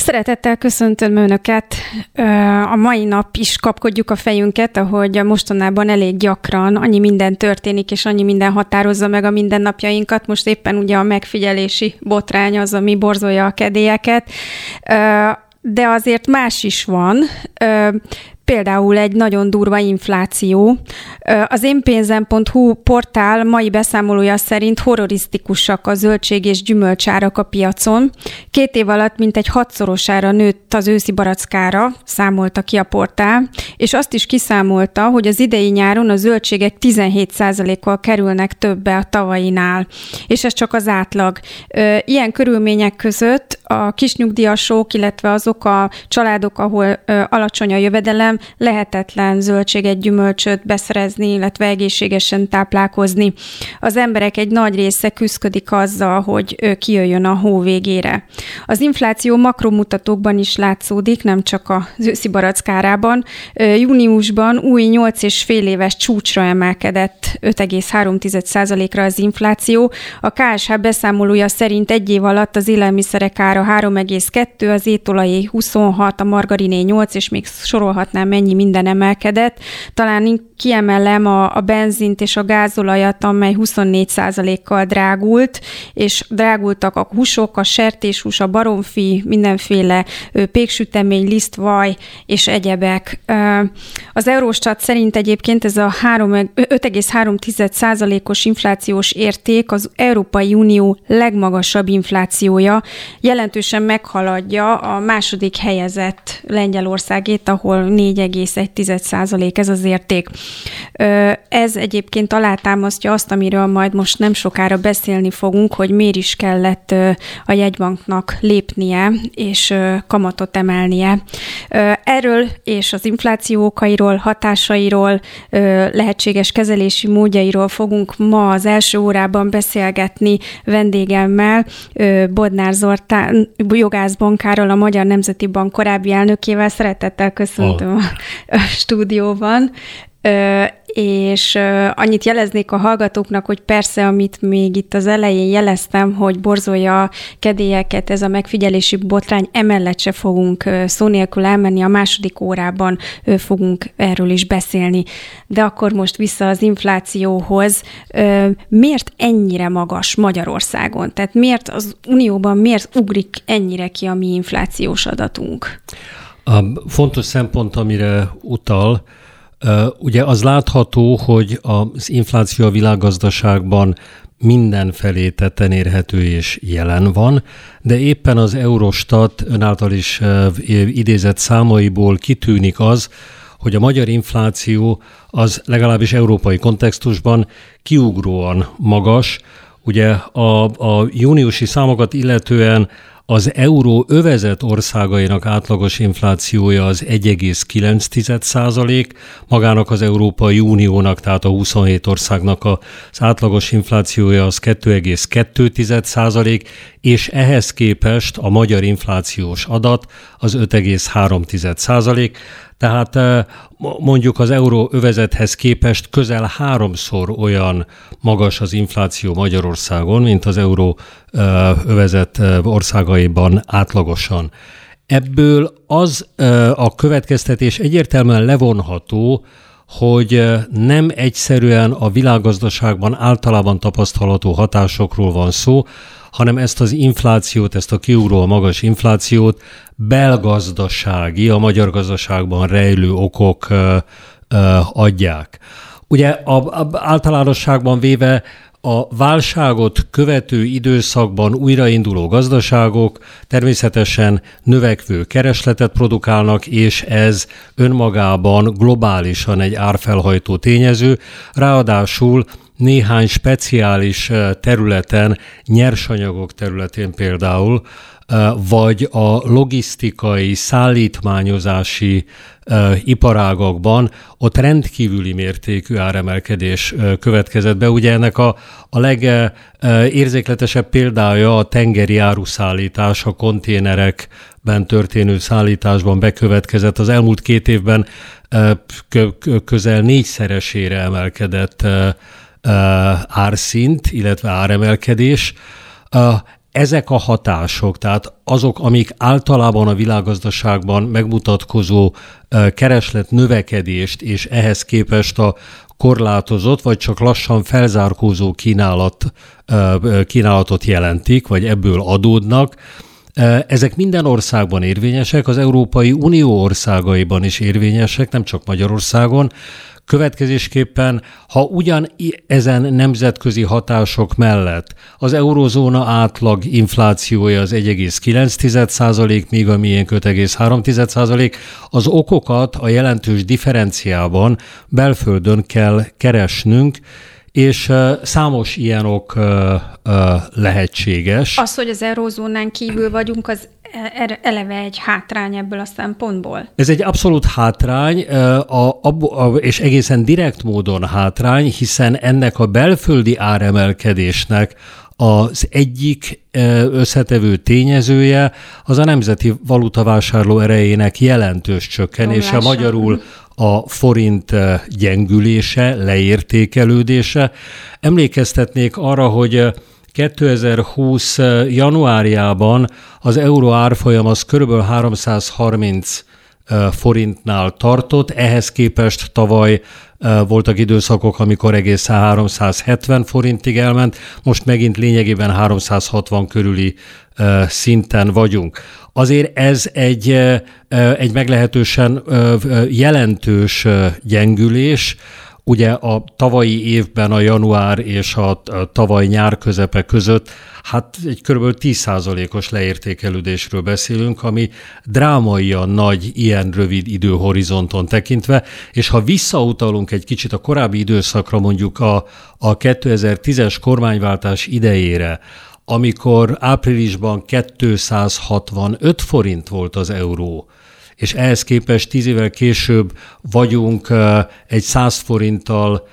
Szeretettel köszöntöm Önöket. A mai nap is kapkodjuk a fejünket, ahogy mostanában elég gyakran annyi minden történik, és annyi minden határozza meg a mindennapjainkat. Most éppen ugye a megfigyelési botrány az, ami borzolja a kedélyeket. De azért más is van például egy nagyon durva infláció. Az énpénzem.hu portál mai beszámolója szerint horrorisztikusak a zöldség és gyümölcsárak a piacon. Két év alatt mintegy hatszorosára nőtt az őszi barackára, számolta ki a portál, és azt is kiszámolta, hogy az idei nyáron a zöldségek 17%-kal kerülnek többe a tavainál, és ez csak az átlag. Ilyen körülmények között a kisnyugdíjasok, illetve azok a családok, ahol alacsony a jövedelem, lehetetlen zöldséget, gyümölcsöt beszerezni, illetve egészségesen táplálkozni. Az emberek egy nagy része küzdik azzal, hogy kijöjjön a hó végére. Az infláció makromutatókban is látszódik, nem csak a őszi barackárában. Júniusban új 8 fél éves csúcsra emelkedett 5,3%-ra az infláció. A KSH beszámolója szerint egy év alatt az élelmiszerek ára 3,2, az étolajé 26, a margariné 8, és még sorolhatnám mennyi minden emelkedett. Talán kiemelem a, a benzint és a gázolajat, amely 24%-kal drágult, és drágultak a húsok, a sertéshús, a baromfi, mindenféle péksütemény, lisztvaj és egyebek. Az Eurostat szerint egyébként ez a 5,3%-os inflációs érték az Európai Unió legmagasabb inflációja, jelentősen meghaladja a második helyezett Lengyelországét, ahol 4 4,1% ez az érték. Ez egyébként alátámasztja azt, amiről majd most nem sokára beszélni fogunk, hogy miért is kellett a jegybanknak lépnie és kamatot emelnie. Erről és az infláció okairól, hatásairól, lehetséges kezelési módjairól fogunk ma az első órában beszélgetni vendégemmel, Bodnár Zoltán, jogászbankáról, a Magyar Nemzeti Bank korábbi elnökével. Szeretettel köszöntöm stúdióban, és annyit jeleznék a hallgatóknak, hogy persze, amit még itt az elején jeleztem, hogy borzolja a kedélyeket ez a megfigyelési botrány, emellett se fogunk szó nélkül elmenni, a második órában fogunk erről is beszélni. De akkor most vissza az inflációhoz. Miért ennyire magas Magyarországon? Tehát miért az Unióban miért ugrik ennyire ki a mi inflációs adatunk? A fontos szempont, amire utal, ugye az látható, hogy az infláció a világgazdaságban mindenfelé tetten érhető és jelen van, de éppen az Eurostat önáltal is idézett számaiból kitűnik az, hogy a magyar infláció az legalábbis európai kontextusban kiugróan magas. Ugye a, a júniusi számokat illetően az euró övezet országainak átlagos inflációja az 1,9 százalék, magának az Európai Uniónak, tehát a 27 országnak az átlagos inflációja az 2,2 százalék, és ehhez képest a magyar inflációs adat az 5,3 százalék. Tehát mondjuk az euróövezethez képest közel háromszor olyan magas az infláció Magyarországon, mint az euróövezet országaiban átlagosan. Ebből az a következtetés egyértelműen levonható, hogy nem egyszerűen a világgazdaságban általában tapasztalható hatásokról van szó, hanem ezt az inflációt, ezt a kiugró magas inflációt belgazdasági, a magyar gazdaságban rejlő okok adják. Ugye a, a, általánosságban véve a válságot követő időszakban újrainduló gazdaságok természetesen növekvő keresletet produkálnak, és ez önmagában globálisan egy árfelhajtó tényező. Ráadásul néhány speciális területen, nyersanyagok területén például, vagy a logisztikai, szállítmányozási iparágakban ott rendkívüli mértékű áremelkedés következett be. Ugye ennek a, a legérzékletesebb példája a tengeri áruszállítás, a konténerekben történő szállításban bekövetkezett. Az elmúlt két évben közel négyszeresére emelkedett árszint, illetve áremelkedés ezek a hatások, tehát azok, amik általában a világgazdaságban megmutatkozó kereslet növekedést és ehhez képest a korlátozott, vagy csak lassan felzárkózó kínálat, kínálatot jelentik, vagy ebből adódnak, ezek minden országban érvényesek, az Európai Unió országaiban is érvényesek, nem csak Magyarországon. Következésképpen, ha ugyan ezen nemzetközi hatások mellett az eurozóna átlag inflációja az 1,9 míg a miénk 5,3% az okokat a jelentős differenciában belföldön kell keresnünk, és számos ilyen ok lehetséges. Az, hogy az eurózónán kívül vagyunk, az eleve egy hátrány ebből a szempontból? Ez egy abszolút hátrány, a, a, a, és egészen direkt módon hátrány, hiszen ennek a belföldi áremelkedésnek az egyik összetevő tényezője az a nemzeti valutavásárló erejének jelentős csökkenése, Romlása. magyarul a forint gyengülése, leértékelődése. Emlékeztetnék arra, hogy 2020 januárjában az euró árfolyam az kb. 330 forintnál tartott, ehhez képest tavaly voltak időszakok, amikor egészen 370 forintig elment, most megint lényegében 360 körüli szinten vagyunk. Azért ez egy, egy meglehetősen jelentős gyengülés, Ugye a tavalyi évben a január és a tavaly nyár közepe között hát egy kb. 10%-os leértékelődésről beszélünk, ami drámaian nagy ilyen rövid időhorizonton tekintve, és ha visszautalunk egy kicsit a korábbi időszakra, mondjuk a, a 2010-es kormányváltás idejére, amikor áprilisban 265 forint volt az euró, és ehhez képest tíz évvel később vagyunk egy 100 forinttal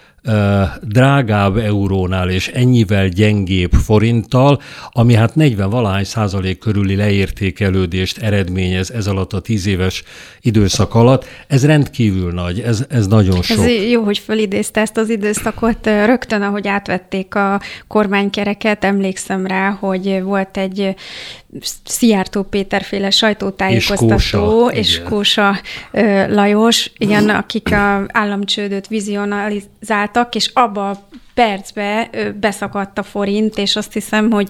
drágább eurónál és ennyivel gyengébb forinttal, ami hát 40 valahány százalék körüli leértékelődést eredményez ez alatt a tíz éves időszak alatt. Ez rendkívül nagy, ez, ez nagyon sok. Ez jó, hogy fölidézte ezt az időszakot. Rögtön, ahogy átvették a kormánykereket, emlékszem rá, hogy volt egy Szijjártó Péterféle sajtótájékoztató, és, és Kósa Lajos, igen, akik a államcsődöt vizionalizáltak, és abba a percbe beszakadt a forint, és azt hiszem, hogy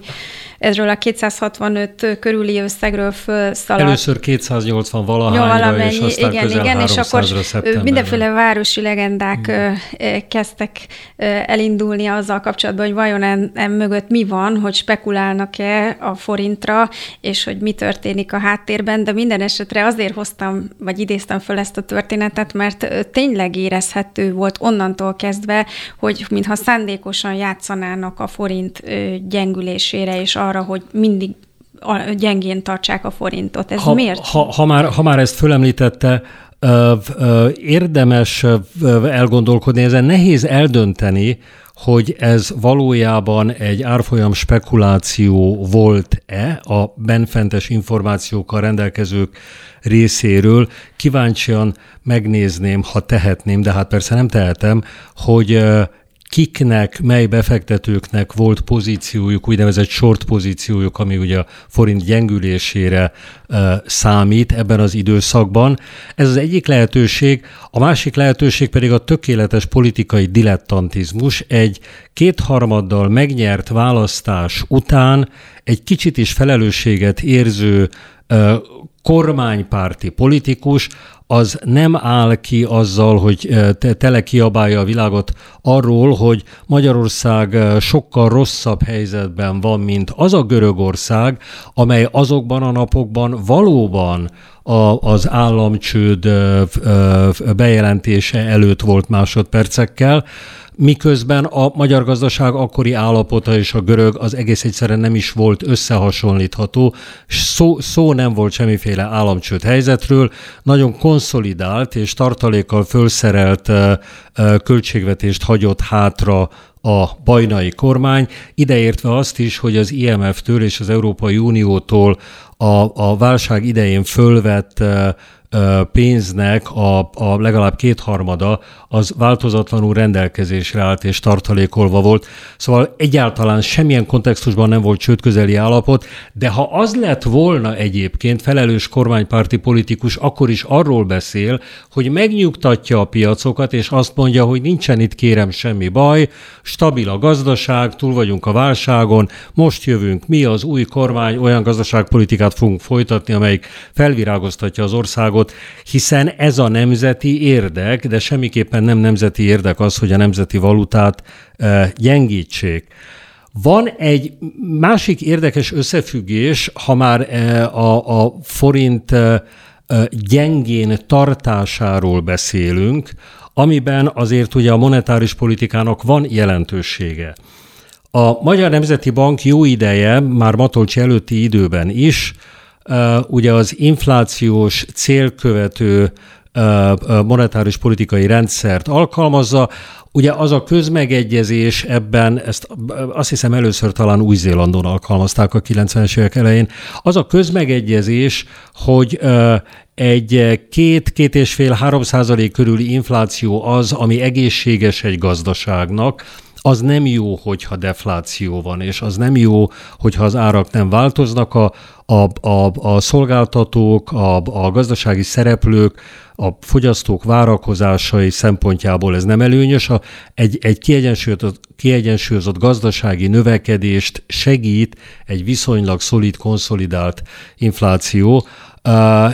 ezről a 265 körüli összegről felszaladt. Először 280 valahányra, és aztán igen, közel igen, és akkor mindenféle városi legendák igen. kezdtek elindulni azzal kapcsolatban, hogy vajon en, en mögött mi van, hogy spekulálnak-e a forintra, és hogy mi történik a háttérben, de minden esetre azért hoztam, vagy idéztem föl ezt a történetet, mert tényleg érezhető volt onnantól kezdve, hogy mintha szándékosan játszanának a forint gyengülésére, és arra, hogy mindig gyengén tartsák a forintot. Ez ha, miért? Ha, ha, már, ha már ezt fölemlítette, érdemes elgondolkodni, ezen nehéz eldönteni, hogy ez valójában egy árfolyam spekuláció volt-e a benfentes információkkal rendelkezők részéről. Kíváncsian megnézném, ha tehetném, de hát persze nem tehetem, hogy kiknek, mely befektetőknek volt pozíciójuk, úgynevezett short pozíciójuk, ami ugye a forint gyengülésére e, számít ebben az időszakban. Ez az egyik lehetőség, a másik lehetőség pedig a tökéletes politikai dilettantizmus. Egy kétharmaddal megnyert választás után egy kicsit is felelősséget érző e, kormánypárti politikus az nem áll ki azzal, hogy tele kiabálja a világot arról, hogy Magyarország sokkal rosszabb helyzetben van, mint az a Görögország, amely azokban a napokban valóban a, az államcsőd bejelentése előtt volt másodpercekkel, miközben a magyar gazdaság akkori állapota és a görög az egész egyszerűen nem is volt összehasonlítható. Szó, szó nem volt semmiféle államcsőd helyzetről, nagyon konszolidált és tartalékkal fölszerelt költségvetést hagyott hátra a bajnai kormány, ideértve azt is, hogy az IMF-től és az Európai Uniótól a, a válság idején fölvett pénznek a, a legalább kétharmada az változatlanul rendelkezésre állt és tartalékolva volt. Szóval egyáltalán semmilyen kontextusban nem volt csődközeli állapot, de ha az lett volna egyébként felelős kormánypárti politikus, akkor is arról beszél, hogy megnyugtatja a piacokat, és azt mondja, hogy nincsen itt kérem semmi baj, stabil a gazdaság, túl vagyunk a válságon, most jövünk mi, az új kormány, olyan gazdaságpolitikát fogunk folytatni, amelyik felvirágoztatja az országot, hiszen ez a nemzeti érdek, de semmiképpen nem nemzeti érdek az, hogy a nemzeti valutát gyengítsék. Van egy másik érdekes összefüggés, ha már a, a forint gyengén tartásáról beszélünk, amiben azért ugye a monetáris politikának van jelentősége. A Magyar Nemzeti Bank jó ideje, már Matolcsi előtti időben is, ugye az inflációs célkövető monetáris politikai rendszert alkalmazza. Ugye az a közmegegyezés ebben, ezt azt hiszem először talán Új-Zélandon alkalmazták a 90-es évek elején, az a közmegegyezés, hogy egy két, két és fél, három százalék körüli infláció az, ami egészséges egy gazdaságnak, az nem jó, hogyha defláció van, és az nem jó, hogyha az árak nem változnak, a, a, a, a szolgáltatók, a, a gazdasági szereplők, a fogyasztók várakozásai szempontjából ez nem előnyös. A, egy, egy kiegyensúlyozott, kiegyensúlyozott gazdasági növekedést segít egy viszonylag szolid, konszolidált infláció,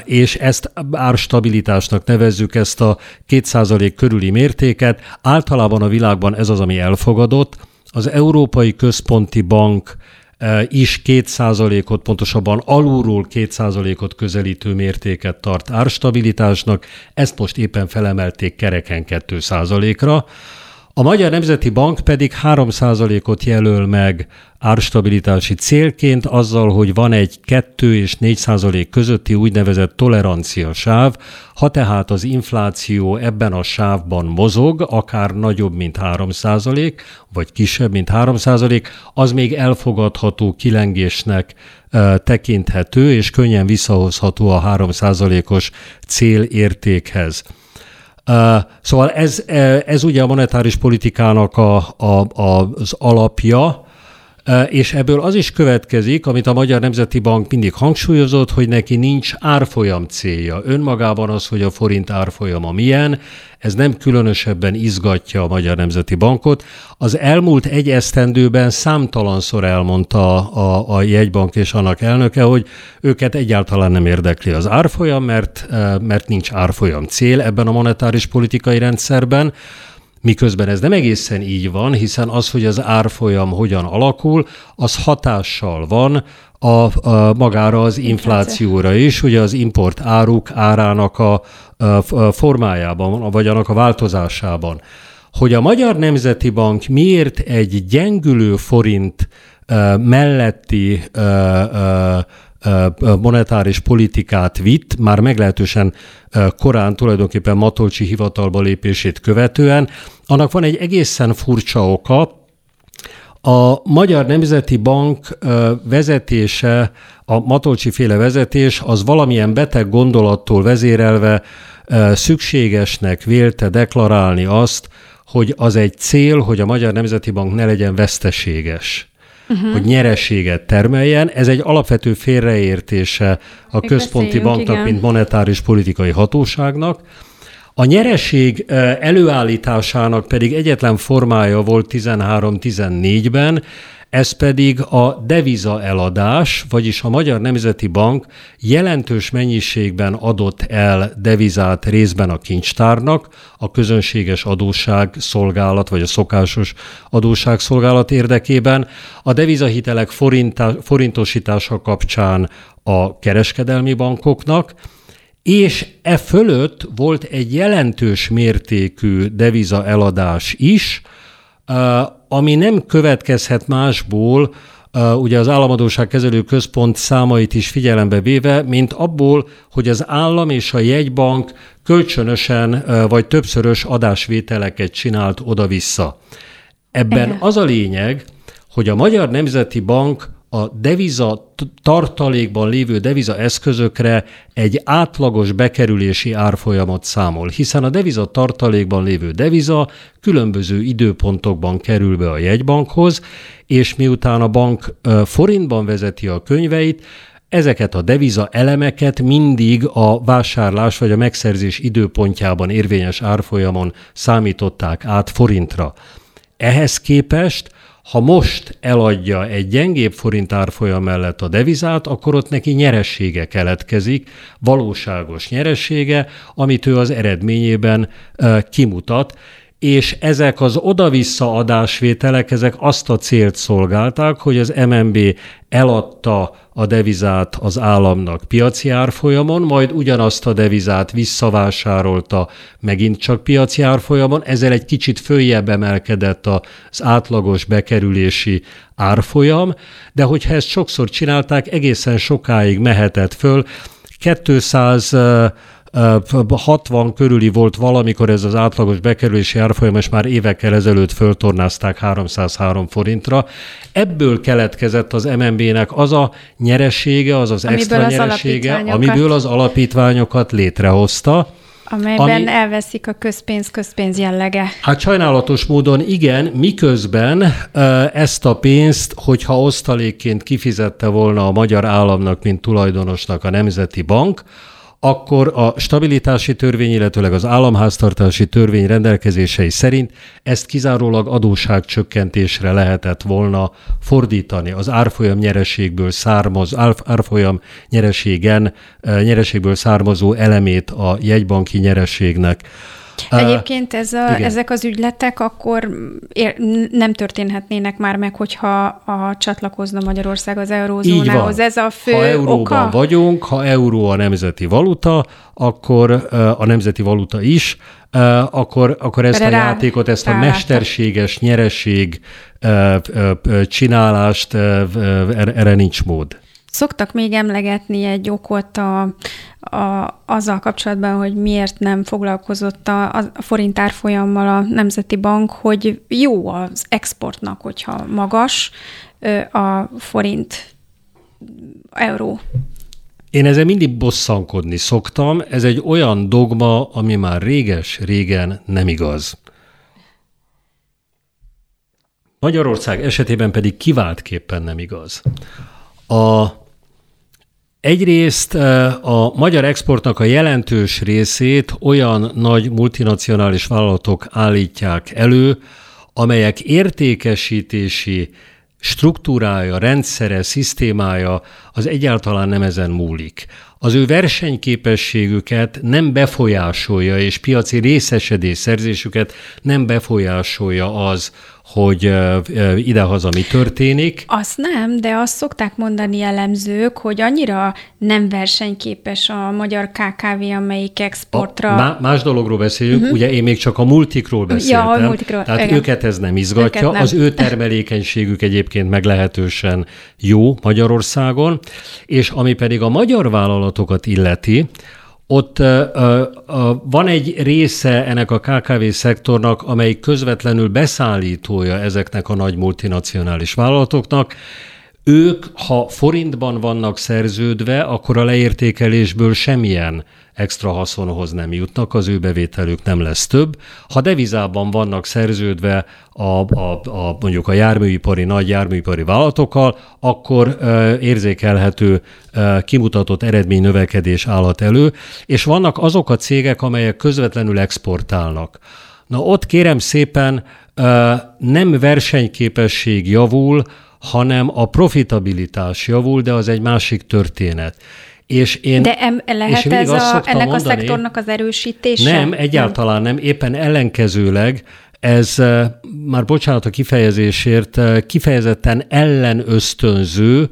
és ezt árstabilitásnak nevezzük, ezt a 2% körüli mértéket. Általában a világban ez az, ami elfogadott. Az Európai Központi Bank is 2%-ot, pontosabban alulról 2%-ot közelítő mértéket tart árstabilitásnak, ezt most éppen felemelték kereken 2%-ra. A Magyar Nemzeti Bank pedig 3%-ot jelöl meg árstabilitási célként azzal, hogy van egy 2 és 4 százalék közötti úgynevezett tolerancia sáv, ha tehát az infláció ebben a sávban mozog, akár nagyobb, mint 3 százalék, vagy kisebb, mint 3 százalék, az még elfogadható kilengésnek tekinthető, és könnyen visszahozható a 3 százalékos célértékhez. Szóval ez, ez ugye a monetáris politikának a, a, az alapja, és ebből az is következik, amit a Magyar Nemzeti Bank mindig hangsúlyozott, hogy neki nincs árfolyam célja. Önmagában az, hogy a forint árfolyama milyen, ez nem különösebben izgatja a Magyar Nemzeti Bankot. Az elmúlt egy esztendőben számtalanszor elmondta a, a jegybank és annak elnöke, hogy őket egyáltalán nem érdekli az árfolyam, mert, mert nincs árfolyam cél ebben a monetáris politikai rendszerben. Miközben ez nem egészen így van, hiszen az, hogy az árfolyam hogyan alakul, az hatással van a, a magára az inflációra is, ugye az import áruk árának a, a formájában, vagy annak a változásában. Hogy a Magyar Nemzeti Bank miért egy gyengülő forint melletti monetáris politikát vitt, már meglehetősen korán tulajdonképpen Matolcsi hivatalba lépését követően. Annak van egy egészen furcsa oka, a Magyar Nemzeti Bank vezetése, a Matolcsi féle vezetés, az valamilyen beteg gondolattól vezérelve szükségesnek vélte deklarálni azt, hogy az egy cél, hogy a Magyar Nemzeti Bank ne legyen veszteséges uh-huh. hogy nyereséget termeljen. Ez egy alapvető félreértése a Még központi banknak, igen. mint monetáris politikai hatóságnak. A nyereség előállításának pedig egyetlen formája volt 13-14-ben, ez pedig a deviza eladás, vagyis a Magyar Nemzeti Bank jelentős mennyiségben adott el devizát részben a kincstárnak, a közönséges adósság szolgálat, vagy a szokásos adósság szolgálat érdekében, a devizahitelek forintosítása kapcsán a kereskedelmi bankoknak, és e fölött volt egy jelentős mértékű deviza eladás is, ami nem következhet másból, ugye az Államadóság Kezelő Központ számait is figyelembe véve, mint abból, hogy az állam és a jegybank kölcsönösen vagy többszörös adásvételeket csinált oda-vissza. Ebben az a lényeg, hogy a Magyar Nemzeti Bank a deviza tartalékban lévő deviza eszközökre egy átlagos bekerülési árfolyamot számol, hiszen a deviza tartalékban lévő deviza különböző időpontokban kerül be a jegybankhoz, és miután a bank forintban vezeti a könyveit, ezeket a deviza elemeket mindig a vásárlás vagy a megszerzés időpontjában érvényes árfolyamon számították át forintra. Ehhez képest ha most eladja egy gyengébb forint árfolyam mellett a devizát, akkor ott neki nyeressége keletkezik, valóságos nyeressége, amit ő az eredményében kimutat, és ezek az oda-vissza adásvételek, ezek azt a célt szolgálták, hogy az MNB eladta a devizát az államnak piaci árfolyamon, majd ugyanazt a devizát visszavásárolta megint csak piaci árfolyamon, ezzel egy kicsit följebb emelkedett az átlagos bekerülési árfolyam, de hogyha ezt sokszor csinálták, egészen sokáig mehetett föl, 200 60 körüli volt valamikor ez az átlagos bekerülési árfolyam, és már évekkel ezelőtt föltornázták 303 forintra. Ebből keletkezett az MNB-nek az a nyeresége, az az amiből extra az nyeresége, amiből az alapítványokat létrehozta. Amelyben ami, elveszik a közpénz, közpénz jellege. Hát sajnálatos módon igen, miközben ezt a pénzt, hogyha osztalékként kifizette volna a magyar államnak, mint tulajdonosnak a Nemzeti Bank, akkor a stabilitási törvény, illetőleg az államháztartási törvény rendelkezései szerint ezt kizárólag adóságcsökkentésre lehetett volna fordítani. Az árfolyam nyereségből származ, árfolyam nyereségen, eh, nyereségből származó elemét a jegybanki nyereségnek Egyébként ez a, ezek az ügyletek akkor ér, nem történhetnének már meg, hogyha a csatlakozna Magyarország az eurózónához. Ez a fő Ha euróban oka? vagyunk, ha euró a nemzeti valuta, akkor a nemzeti valuta is, akkor, akkor ezt Erre a játékot, ezt a mesterséges nyereség csinálást, erre nincs mód. Szoktak még emlegetni egy okot a, a, azzal kapcsolatban, hogy miért nem foglalkozott a, a forint árfolyammal a Nemzeti Bank, hogy jó az exportnak, hogyha magas a forint euró. Én ezzel mindig bosszankodni szoktam. Ez egy olyan dogma, ami már réges-régen nem igaz. Magyarország esetében pedig kiváltképpen nem igaz. A Egyrészt a magyar exportnak a jelentős részét olyan nagy multinacionális vállalatok állítják elő, amelyek értékesítési struktúrája, rendszere, szisztémája az egyáltalán nem ezen múlik. Az ő versenyképességüket nem befolyásolja, és piaci részesedés szerzésüket nem befolyásolja az, hogy idehaza mi történik. Azt nem, de azt szokták mondani elemzők, hogy annyira nem versenyképes a magyar KKV, amelyik exportra... A, más dologról beszéljünk, uh-huh. ugye én még csak a multikról beszéltem. Ja, a multikról. Tehát igen. őket ez nem izgatja. Nem. Az ő termelékenységük egyébként meglehetősen jó Magyarországon, és ami pedig a magyar vállalatokat illeti, ott uh, uh, van egy része ennek a KKV szektornak, amely közvetlenül beszállítója ezeknek a nagy multinacionális vállalatoknak. Ők, ha forintban vannak szerződve, akkor a leértékelésből semmilyen extra haszonhoz nem jutnak, az ő bevételük nem lesz több. Ha devizában vannak szerződve a, a, a mondjuk a járműipari, nagy járműipari vállalatokkal, akkor e, érzékelhető e, kimutatott eredmény növekedés állat elő, és vannak azok a cégek, amelyek közvetlenül exportálnak. Na ott kérem szépen e, nem versenyképesség javul, hanem a profitabilitás javul, de az egy másik történet. És én, De em, lehet és ez a, ennek mondani, a szektornak az erősítése? Nem, egyáltalán nem. Éppen ellenkezőleg ez már bocsánat a kifejezésért, kifejezetten ellenösztönző,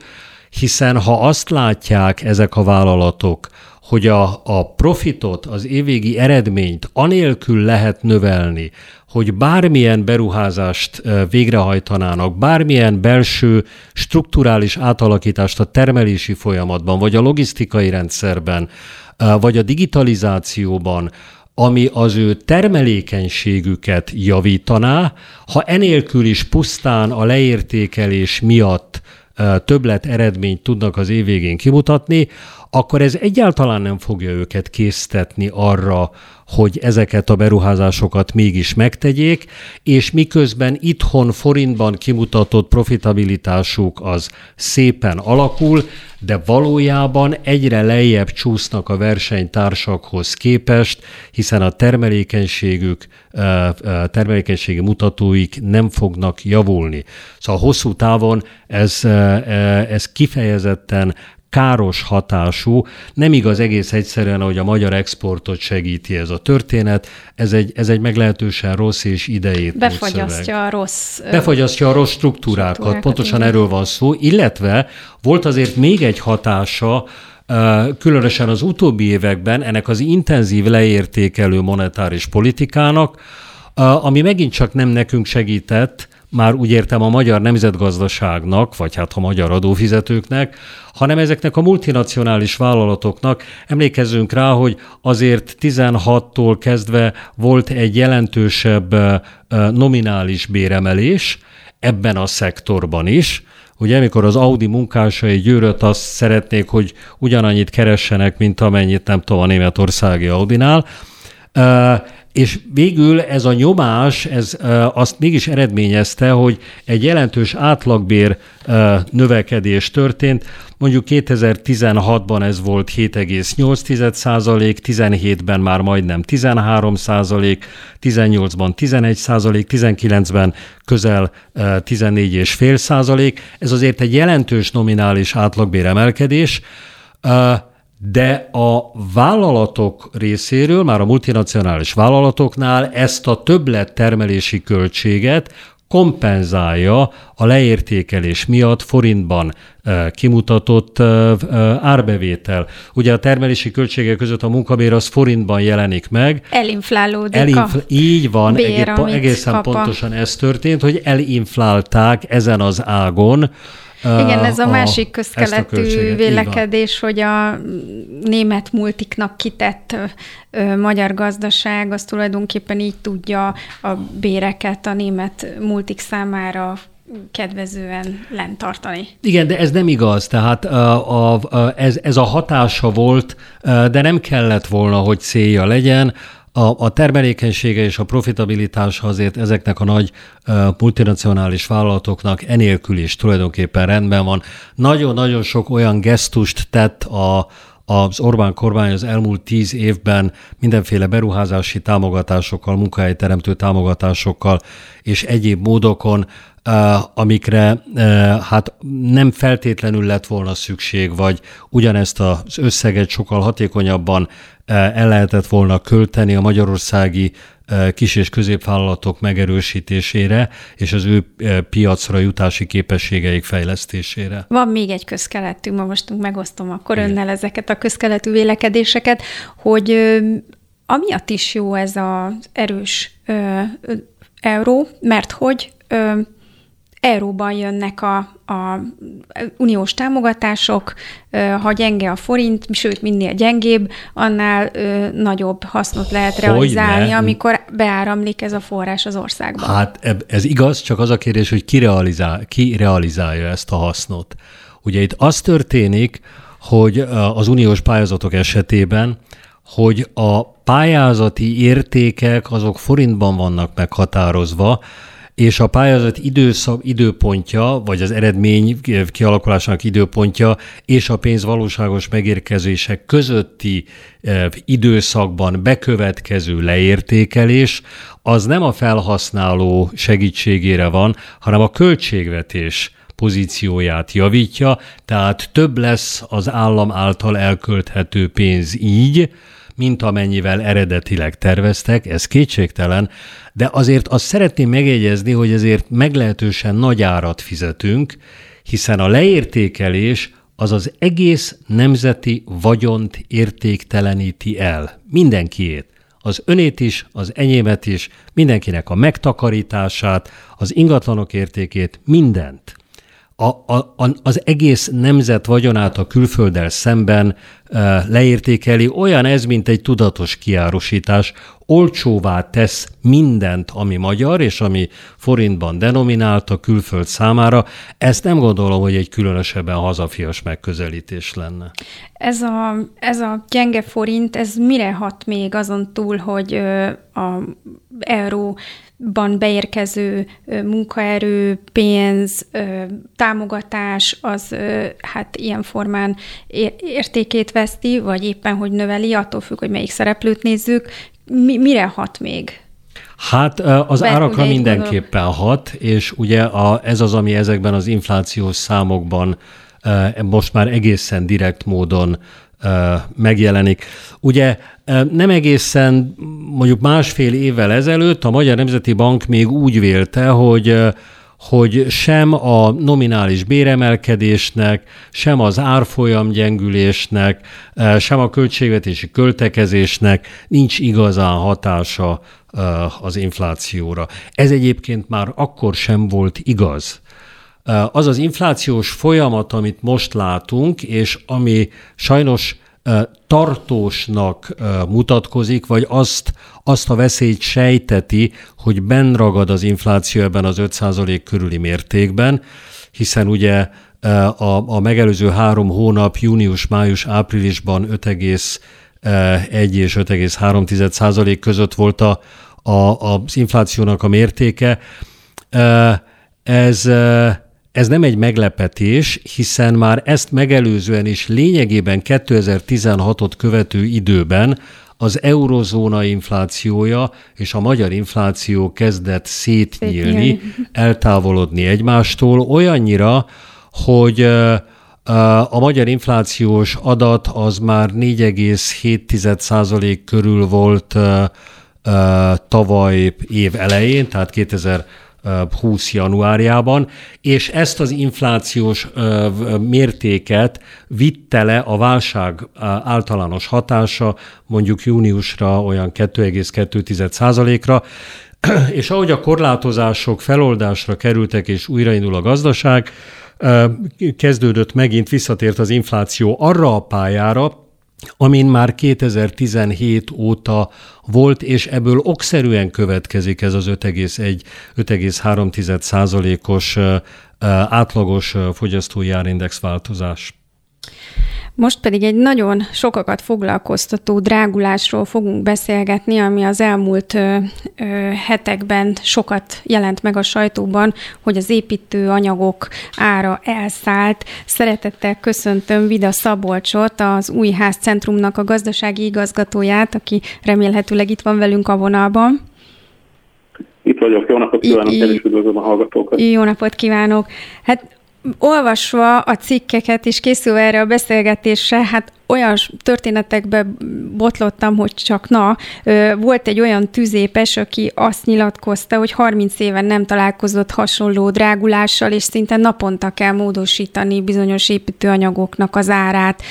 hiszen ha azt látják ezek a vállalatok, hogy a, a profitot, az évvégi eredményt anélkül lehet növelni, hogy bármilyen beruházást végrehajtanának, bármilyen belső strukturális átalakítást a termelési folyamatban, vagy a logisztikai rendszerben, vagy a digitalizációban, ami az ő termelékenységüket javítaná, ha enélkül is pusztán a leértékelés miatt többlet eredményt tudnak az év végén kimutatni, akkor ez egyáltalán nem fogja őket késztetni arra, hogy ezeket a beruházásokat mégis megtegyék, és miközben itthon forintban kimutatott profitabilitásuk az szépen alakul, de valójában egyre lejjebb csúsznak a versenytársakhoz képest, hiszen a termelékenységük, termelékenységi mutatóik nem fognak javulni. Szóval hosszú távon ez, ez kifejezetten káros hatású, nem igaz egész egyszerűen, hogy a magyar exportot segíti ez a történet, ez egy, ez egy meglehetősen rossz és idejét Befagyasztja a rossz... Befagyasztja a rossz struktúrákat, struktúrákat pontosan igen. erről van szó, illetve volt azért még egy hatása, különösen az utóbbi években ennek az intenzív leértékelő monetáris politikának, ami megint csak nem nekünk segített, már úgy értem a magyar nemzetgazdaságnak, vagy hát a magyar adófizetőknek, hanem ezeknek a multinacionális vállalatoknak. Emlékezzünk rá, hogy azért 16-tól kezdve volt egy jelentősebb nominális béremelés ebben a szektorban is, Ugye, amikor az Audi munkásai győrött azt szeretnék, hogy ugyanannyit keressenek, mint amennyit nem tudom a németországi Audinál, és végül ez a nyomás, ez azt mégis eredményezte, hogy egy jelentős átlagbér növekedés történt. Mondjuk 2016-ban ez volt 7,8 százalék, 17-ben már majdnem 13 százalék, 18-ban 11 százalék, 19-ben közel 14,5 százalék. Ez azért egy jelentős nominális átlagbér emelkedés de a vállalatok részéről, már a multinacionális vállalatoknál ezt a többlet termelési költséget kompenzálja a leértékelés miatt forintban kimutatott árbevétel. Ugye a termelési költségek között a munkabér az forintban jelenik meg. Elinflálódik Elinfl- a Így van, bér, egészen kap pontosan ez történt, hogy elinflálták ezen az ágon igen, ez a, a másik közkeletű a vélekedés, hogy a német multiknak kitett ö, magyar gazdaság az tulajdonképpen így tudja a béreket a német multik számára kedvezően lent tartani. Igen, de ez nem igaz. Tehát a, a, ez, ez a hatása volt, de nem kellett volna, hogy célja legyen. A, a termelékenysége és a profitabilitása azért ezeknek a nagy uh, multinacionális vállalatoknak enélkül is tulajdonképpen rendben van. Nagyon-nagyon sok olyan gesztust tett a, az Orbán kormány az elmúlt tíz évben mindenféle beruházási támogatásokkal, munkahelyteremtő támogatásokkal és egyéb módokon, amikre hát nem feltétlenül lett volna szükség, vagy ugyanezt az összeget sokkal hatékonyabban el lehetett volna költeni a magyarországi kis- és középvállalatok megerősítésére, és az ő piacra jutási képességeik fejlesztésére. Van még egy közkeletű, ma most megosztom akkor Igen. önnel ezeket a közkeletű vélekedéseket, hogy amiatt is jó ez az erős euró, mert hogy euróban jönnek a, a uniós támogatások, ha gyenge a forint, sőt, minél gyengébb, annál nagyobb hasznot lehet realizálni, Hogyne? amikor beáramlik ez a forrás az országba. Hát ez igaz, csak az a kérdés, hogy ki, realizál, ki realizálja ezt a hasznot. Ugye itt az történik, hogy az uniós pályázatok esetében, hogy a pályázati értékek azok forintban vannak meghatározva, és a pályázat időszak, időpontja, vagy az eredmény kialakulásának időpontja és a pénz valóságos megérkezések közötti eh, időszakban bekövetkező leértékelés, az nem a felhasználó segítségére van, hanem a költségvetés pozícióját javítja, tehát több lesz az állam által elkölthető pénz így, mint amennyivel eredetileg terveztek, ez kétségtelen, de azért azt szeretném megjegyezni, hogy ezért meglehetősen nagy árat fizetünk, hiszen a leértékelés az az egész nemzeti vagyont értékteleníti el. Mindenkiét. Az önét is, az enyémet is, mindenkinek a megtakarítását, az ingatlanok értékét, mindent a, a, az egész nemzet vagyonát a külfölddel szemben leértékeli, olyan ez, mint egy tudatos kiárusítás, olcsóvá tesz mindent, ami magyar, és ami forintban denominált a külföld számára. Ezt nem gondolom, hogy egy különösebben hazafias megközelítés lenne. Ez a, ez a gyenge forint, ez mire hat még azon túl, hogy a euró ban beérkező munkaerő, pénz, támogatás, az hát ilyen formán értékét veszti, vagy éppen, hogy növeli, attól függ, hogy melyik szereplőt nézzük. Mi, mire hat még? Hát az Be, árakra mindenképpen gondolom. hat, és ugye a, ez az, ami ezekben az inflációs számokban most már egészen direkt módon megjelenik. Ugye nem egészen mondjuk másfél évvel ezelőtt a Magyar Nemzeti Bank még úgy vélte, hogy hogy sem a nominális béremelkedésnek, sem az árfolyam gyengülésnek, sem a költségvetési költekezésnek nincs igazán hatása az inflációra. Ez egyébként már akkor sem volt igaz. Az az inflációs folyamat, amit most látunk, és ami sajnos tartósnak mutatkozik, vagy azt, azt a veszélyt sejteti, hogy benragad az infláció ebben az 5% körüli mértékben, hiszen ugye a, a megelőző három hónap, június, május, áprilisban 5,1 és 5,3 százalék között volt a, a, az inflációnak a mértéke. Ez ez nem egy meglepetés, hiszen már ezt megelőzően is lényegében 2016-ot követő időben az eurozóna inflációja és a magyar infláció kezdett szétnyílni, eltávolodni egymástól olyannyira, hogy a magyar inflációs adat az már 4,7% körül volt tavaly év elején, tehát 2000 20 januárjában, és ezt az inflációs mértéket vitte le a válság általános hatása mondjuk júniusra olyan 2,2%-ra, és ahogy a korlátozások feloldásra kerültek és újraindul a gazdaság, kezdődött megint, visszatért az infláció arra a pályára, amin már 2017 óta volt, és ebből okszerűen következik ez az 5,1-5,3 százalékos átlagos fogyasztói árindex változás. Most pedig egy nagyon sokakat foglalkoztató drágulásról fogunk beszélgetni, ami az elmúlt ö, ö, hetekben sokat jelent meg a sajtóban, hogy az építőanyagok ára elszállt. Szeretettel köszöntöm Vida Szabolcsot, az Új Ház Centrumnak a gazdasági igazgatóját, aki remélhetőleg itt van velünk a vonalban. Itt vagyok, jó napot kívánok, én is üdvözlöm a hallgatókat. Jó napot kívánok! Hát olvasva a cikkeket és készülve erre a beszélgetésre, hát olyan történetekbe botlottam, hogy csak na, volt egy olyan tüzépes, aki azt nyilatkozta, hogy 30 éven nem találkozott hasonló drágulással, és szinte naponta kell módosítani bizonyos építőanyagoknak az árát.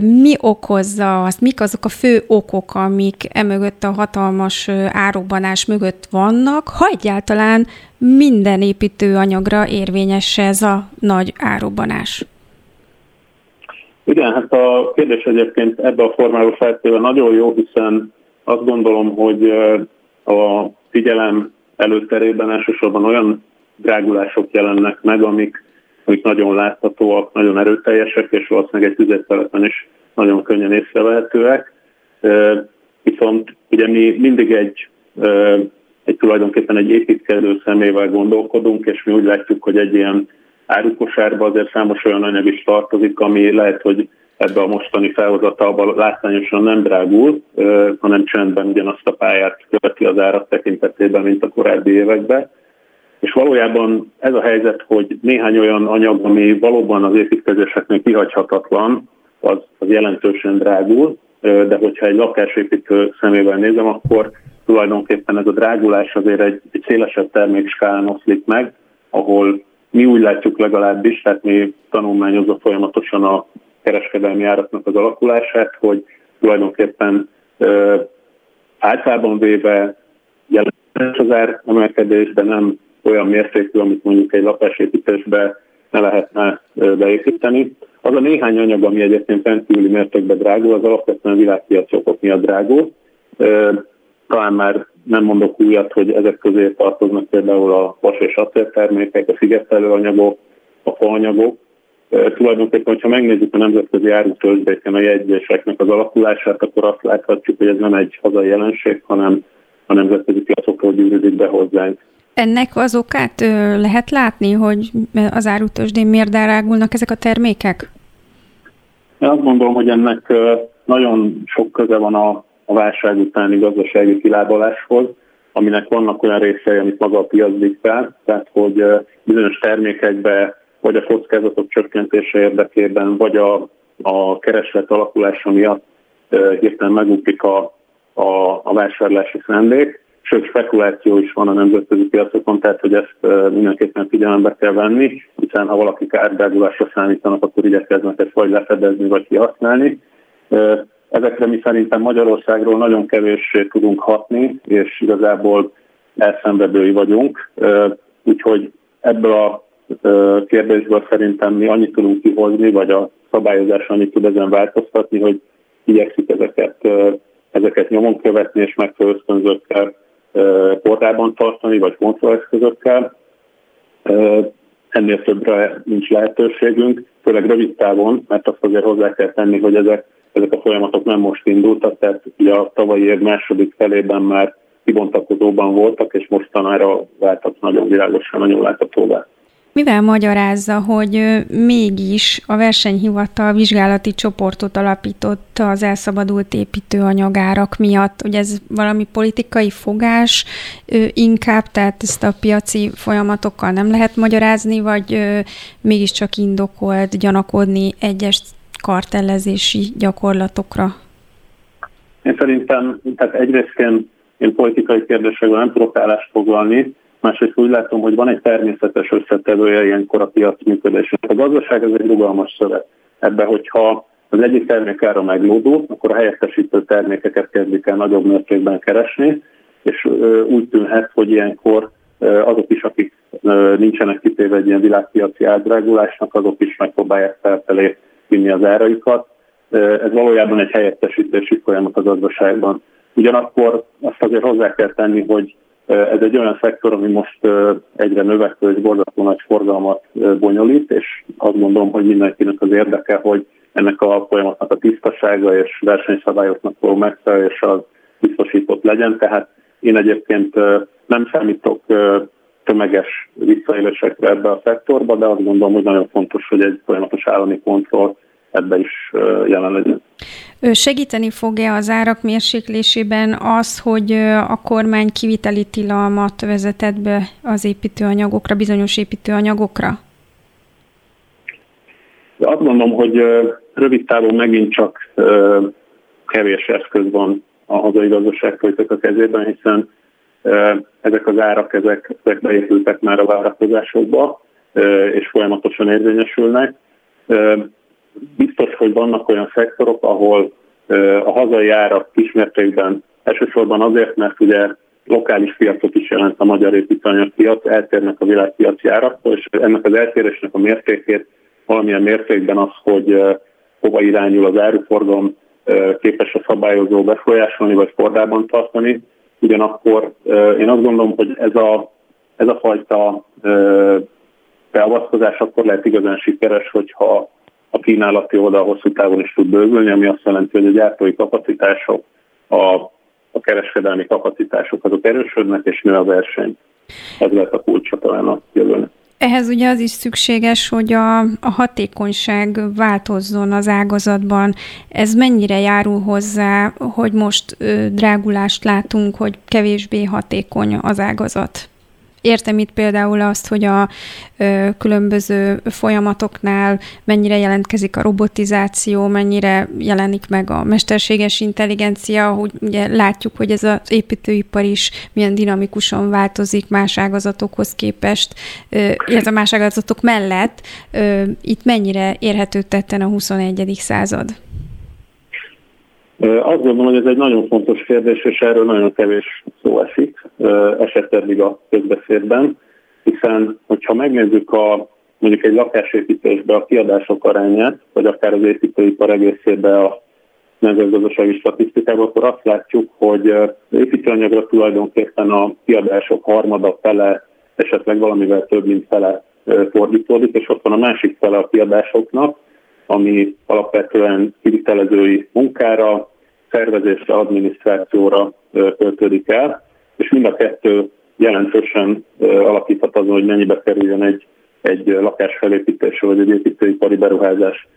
Mi okozza azt? Mik azok a fő okok, amik emögött a hatalmas árobbanás mögött vannak, ha egyáltalán minden építőanyagra érvényes ez a nagy árobbanás? Igen, hát a kérdés egyébként ebbe a formába feltéve nagyon jó, hiszen azt gondolom, hogy a figyelem előterében elsősorban olyan drágulások jelennek meg, amik, amik nagyon láthatóak, nagyon erőteljesek, és valószínűleg egy tüzetelepen is nagyon könnyen észrevehetőek. Viszont ugye mi mindig egy, egy tulajdonképpen egy építkező szemével gondolkodunk, és mi úgy látjuk, hogy egy ilyen árukosárba azért számos olyan anyag is tartozik, ami lehet, hogy ebbe a mostani felhozatalban látványosan nem drágul, hanem csendben ugyanazt a pályát követi az árak tekintetében, mint a korábbi években. És valójában ez a helyzet, hogy néhány olyan anyag, ami valóban az építkezéseknek kihagyhatatlan, az, az jelentősen drágul, de hogyha egy lakásépítő szemével nézem, akkor tulajdonképpen ez a drágulás azért egy, egy szélesebb termékskálán oszlik meg, ahol mi úgy látjuk legalábbis, tehát mi tanulmányozza folyamatosan a kereskedelmi áraknak az alakulását, hogy tulajdonképpen ö, általában véve jelentős az ár emelkedés, de nem olyan mértékű, amit mondjuk egy lakásépítésbe ne lehetne beépíteni. Az a néhány anyag, ami egyébként rendkívüli mértékben drágul, az alapvetően világpiacokok miatt drágul. Talán már nem mondok újat, hogy ezek közé tartoznak például a vas és acéltermékek, a szigetelő anyagok, a faanyagok. Tulajdonképpen, ha megnézzük a nemzetközi árutőzsdéken a jegyzéseknek az alakulását, akkor azt láthatjuk, hogy ez nem egy hazai jelenség, hanem a nemzetközi piacokról gyűrűdik be hozzánk. Ennek az okát lehet látni, hogy az árutősdén miért drágulnak ezek a termékek? Én azt gondolom, hogy ennek nagyon sok köze van a, a válság utáni gazdasági kilábaláshoz, aminek vannak olyan részei, amit maga a piac diktál, tehát hogy bizonyos termékekbe vagy a kockázatok csökkentése érdekében, vagy a, a kereslet alakulása miatt hirtelen megugrik a, a, a vásárlási szándék, sőt spekuláció is van a nemzetközi piacokon, tehát hogy ezt mindenképpen figyelembe kell venni, hiszen ha valaki árdrágulásra számítanak, akkor igyekeznek ezt vagy lefedezni, vagy kihasználni. Ezekre mi szerintem Magyarországról nagyon kevéssé tudunk hatni, és igazából elszenvedői vagyunk. Úgyhogy ebből a kérdésből szerintem mi annyit tudunk kihozni, vagy a szabályozás annyit tud ezen változtatni, hogy igyekszik ezeket, ezeket nyomon követni, és megfelelő ösztönzőkkel kordában tartani, vagy kontrolleszközökkel. Ennél többre nincs lehetőségünk, főleg rövid távon, mert azt azért hozzá kell tenni, hogy ezek, ezek a folyamatok nem most indultak, tehát ugye a tavalyi év második felében már kibontakozóban voltak, és mostanára váltak nagyon világosan, nagyon láthatóvá. Mivel magyarázza, hogy mégis a versenyhivatal vizsgálati csoportot alapított az elszabadult építőanyagárak miatt, hogy ez valami politikai fogás inkább, tehát ezt a piaci folyamatokkal nem lehet magyarázni, vagy mégiscsak indokolt gyanakodni egyes kartellezési gyakorlatokra? Én szerintem, tehát egyrészt én, én politikai kérdésekben nem tudok állást foglalni, Másrészt úgy látom, hogy van egy természetes összetevője ilyenkor a piac működésnek. A gazdaság ez egy rugalmas szövet. Ebben, hogyha az egyik termék ára meglódul, akkor a helyettesítő termékeket kezdik el nagyobb mértékben keresni, és úgy tűnhet, hogy ilyenkor azok is, akik nincsenek kitéve egy ilyen világpiaci átdrágulásnak, azok is megpróbálják felfelé vinni az áraikat. Ez valójában egy helyettesítési folyamat a gazdaságban. Ugyanakkor azt azért hozzá kell tenni, hogy ez egy olyan szektor, ami most egyre növekvő és borzasztó nagy forgalmat bonyolít, és azt gondolom, hogy mindenkinek az érdeke, hogy ennek a folyamatnak a tisztasága és versenyszabályoknak való megfelelés az biztosított legyen. Tehát én egyébként nem számítok tömeges visszaélésekre ebbe a szektorba, de azt gondolom, hogy nagyon fontos, hogy egy folyamatos állami kontroll ebbe is jelen legyen. Segíteni fog-e az árak mérséklésében az, hogy a kormány kiviteli tilalmat vezetett be az építőanyagokra, bizonyos építőanyagokra? Azt mondom, hogy rövid távon megint csak kevés eszköz van a hazai gazdaságpolitika kezében, hiszen ezek az árak, ezek, ezek beépültek már a várakozásokba, és folyamatosan érvényesülnek biztos, hogy vannak olyan szektorok, ahol a hazai árak kismértékben elsősorban azért, mert ugye lokális piacot is jelent a magyar építőanyagpiac, eltérnek a világpiaci áraktól, és ennek az eltérésnek a mértékét valamilyen mértékben az, hogy hova irányul az áruforgalom, képes a szabályozó befolyásolni vagy kordában tartani. Ugyanakkor én azt gondolom, hogy ez a, ez a fajta beavatkozás akkor lehet igazán sikeres, hogyha a kínálati oldal hosszú távon is tud bővülni, ami azt jelenti, hogy a gyártói kapacitások, a, a kereskedelmi kapacitások azok erősödnek, és nő a verseny. Ez lehet a kulcsa talán a jövőnek. Ehhez ugye az is szükséges, hogy a, a hatékonyság változzon az ágazatban. Ez mennyire járul hozzá, hogy most ö, drágulást látunk, hogy kevésbé hatékony az ágazat? Értem itt például azt, hogy a ö, különböző folyamatoknál mennyire jelentkezik a robotizáció, mennyire jelenik meg a mesterséges intelligencia, hogy ugye látjuk, hogy ez az építőipar is milyen dinamikusan változik más ágazatokhoz képest, ez a más ágazatok mellett. Ö, itt mennyire érhető tetten a 21. század? Azt gondolom, hogy ez egy nagyon fontos kérdés, és erről nagyon kevés szó esik, esett eddig a közbeszédben, hiszen hogyha megnézzük a, mondjuk egy lakásépítésbe a kiadások arányát, vagy akár az építőipar egészébe a nemzetgazdasági statisztikában, akkor azt látjuk, hogy építőanyagra tulajdonképpen a kiadások harmada fele, esetleg valamivel több, mint fele fordítódik, és ott van a másik fele a kiadásoknak, ami alapvetően kivitelezői munkára, szervezésre, adminisztrációra költődik el, és mind a kettő jelentősen alakíthat azon, hogy mennyibe kerüljön egy, egy lakás felépítése vagy egy építőipari beruházás.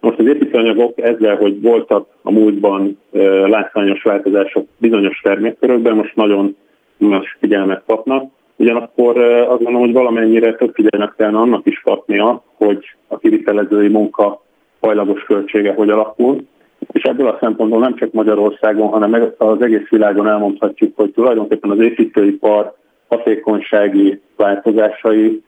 Most az építőanyagok ezzel, hogy voltak a múltban látványos változások bizonyos termékkörökben, most nagyon más figyelmet kapnak. Ugyanakkor azt gondolom, hogy valamennyire több figyelmet kellene annak is kapnia, hogy a kivitelezői munka hajlagos költsége hogy alakul, és ebből a szempontból nem csak Magyarországon, hanem az egész világon elmondhatjuk, hogy tulajdonképpen az építőipar hatékonysági változásai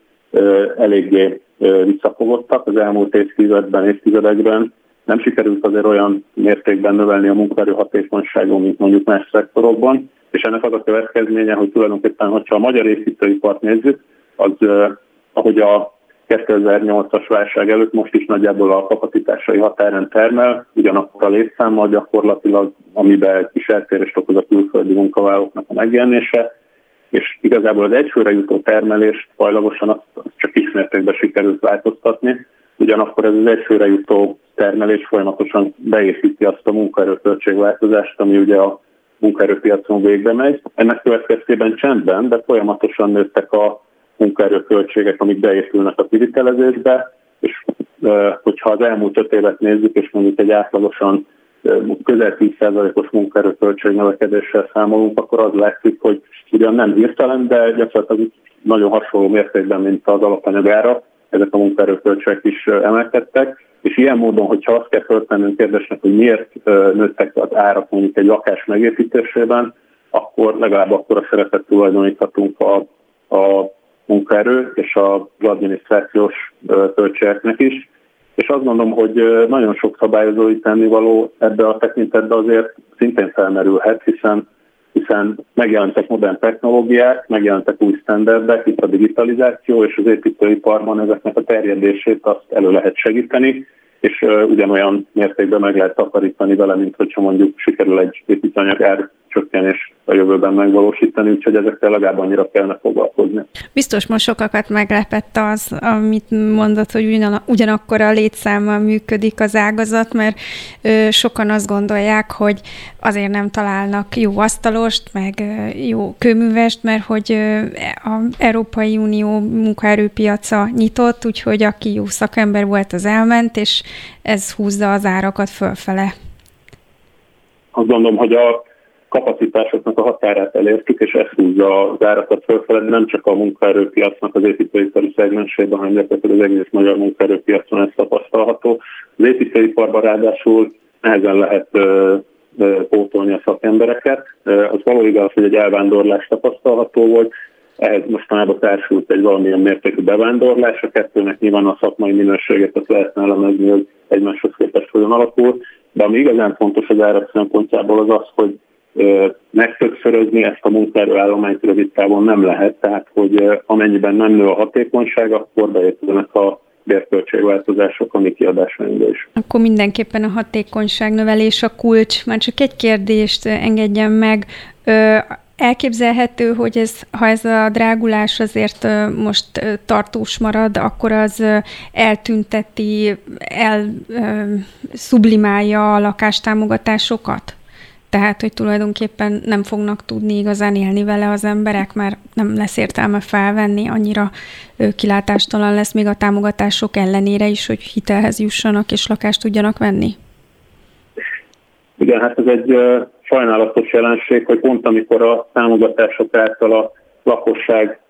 eléggé visszafogottak az elmúlt évtizedben, évtizedekben. Nem sikerült azért olyan mértékben növelni a munkaerő hatékonyságon, mint mondjuk más szektorokban, és ennek az a következménye, hogy tulajdonképpen, hogyha a magyar építőipart nézzük, az ahogy a 2008-as válság előtt most is nagyjából a kapacitásai határen termel, ugyanakkor a létszámmal gyakorlatilag, amiben kis eltérést okoz a külföldi munkavállalóknak a megjelenése, és igazából az egyfőre jutó termelést hajlagosan azt, azt csak kismértékben sikerült változtatni, ugyanakkor ez az egyfőre jutó termelés folyamatosan beépíti azt a munkaerőköltségváltozást, ami ugye a munkaerőpiacon végbe megy. Ennek következtében csendben, de folyamatosan nőttek a munkaerőköltségek, amik beépülnek a kivitelezésbe, és hogyha az elmúlt öt évet nézzük, és mondjuk egy átlagosan közel 10%-os munkaerőköltség növekedéssel számolunk, akkor az látszik, hogy ugyan nem hirtelen, de gyakorlatilag nagyon hasonló mértékben, mint az alapanyagára, ezek a munkaerőköltségek is emelkedtek, és ilyen módon, hogyha azt kell föltennünk kérdésnek, hogy miért nőttek az árak mondjuk egy lakás megépítésében, akkor legalább akkor a szerepet tulajdoníthatunk a, a munkaerő és az adminisztrációs költségeknek is. És azt mondom, hogy nagyon sok szabályozói tennivaló ebbe a tekintetbe azért szintén felmerülhet, hiszen hiszen megjelentek modern technológiák, megjelentek új standardek, itt a digitalizáció, és az építőiparban ezeknek a terjedését azt elő lehet segíteni, és ugyanolyan mértékben meg lehet takarítani vele, mint hogyha mondjuk sikerül egy építőanyag ár csökkenés a jövőben megvalósítani, úgyhogy ezekkel legalább annyira kellene foglalkozni. Biztos most sokakat meglepett az, amit mondott, hogy ugyan, ugyanakkor a létszámmal működik az ágazat, mert ö, sokan azt gondolják, hogy azért nem találnak jó asztalost, meg ö, jó kőművest, mert hogy ö, a Európai Unió munkaerőpiaca nyitott, úgyhogy aki jó szakember volt, az elment, és ez húzza az árakat fölfele. Azt gondolom, hogy a kapacitásoknak a határát elértük, és ez húzza az árakat fölfelé, nem csak a munkaerőpiacnak az építőipari szegmensében, hanem gyakorlatilag az egész magyar munkaerőpiacon ez tapasztalható. Az építőiparban ráadásul nehezen lehet pótolni a szakembereket. Az való igaz, hogy egy elvándorlás tapasztalható volt, ehhez mostanában társult egy valamilyen mértékű bevándorlás, a kettőnek nyilván a szakmai minőséget azt lehetne elemezni, hogy egymáshoz képest hogyan alakul, de ami igazán fontos az árak szempontjából az az, hogy megtöbbszörözni ezt a munkaerőállományt rövid távon nem lehet, tehát hogy amennyiben nem nő a hatékonyság, akkor beépülnek a bérköltségváltozások a mi kiadásainkba is. Akkor mindenképpen a hatékonyság növelés a kulcs. Már csak egy kérdést engedjen meg. Elképzelhető, hogy ez, ha ez a drágulás azért most tartós marad, akkor az eltünteti, el szublimálja a lakástámogatásokat? Tehát, hogy tulajdonképpen nem fognak tudni igazán élni vele az emberek, mert nem lesz értelme felvenni, annyira kilátástalan lesz még a támogatások ellenére is, hogy hitelhez jussanak és lakást tudjanak venni. Igen, hát ez egy sajnálatos jelenség, hogy pont amikor a támogatások által a lakosság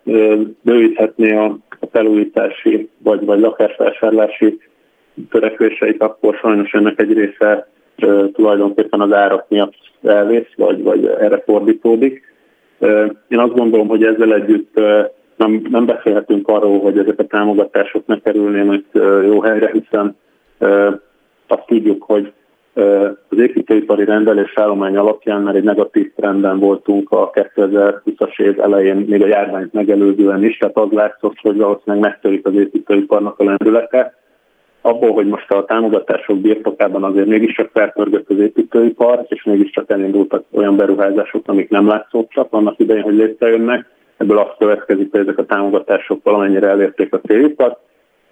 bővíthetné a felújítási vagy, vagy lakásvásárlási törekvéseit, akkor sajnos ennek egy része tulajdonképpen az árak miatt elvész, vagy, vagy erre fordítódik. Én azt gondolom, hogy ezzel együtt nem, nem beszélhetünk arról, hogy ezek a támogatások ne kerülnének jó helyre, hiszen azt tudjuk, hogy az építőipari rendelés állomány alapján már egy negatív trendben voltunk a 2020-as év elején, még a járványt megelőzően is, tehát az látszott, hogy valószínűleg megtörik az építőiparnak a lendülete. Abból, hogy most a támogatások birtokában azért mégiscsak felpörgött az építőipar, és mégiscsak elindultak olyan beruházások, amik nem látszottak annak idején, hogy létrejönnek, ebből azt következik, hogy ezek a támogatások valamennyire elérték a céljukat.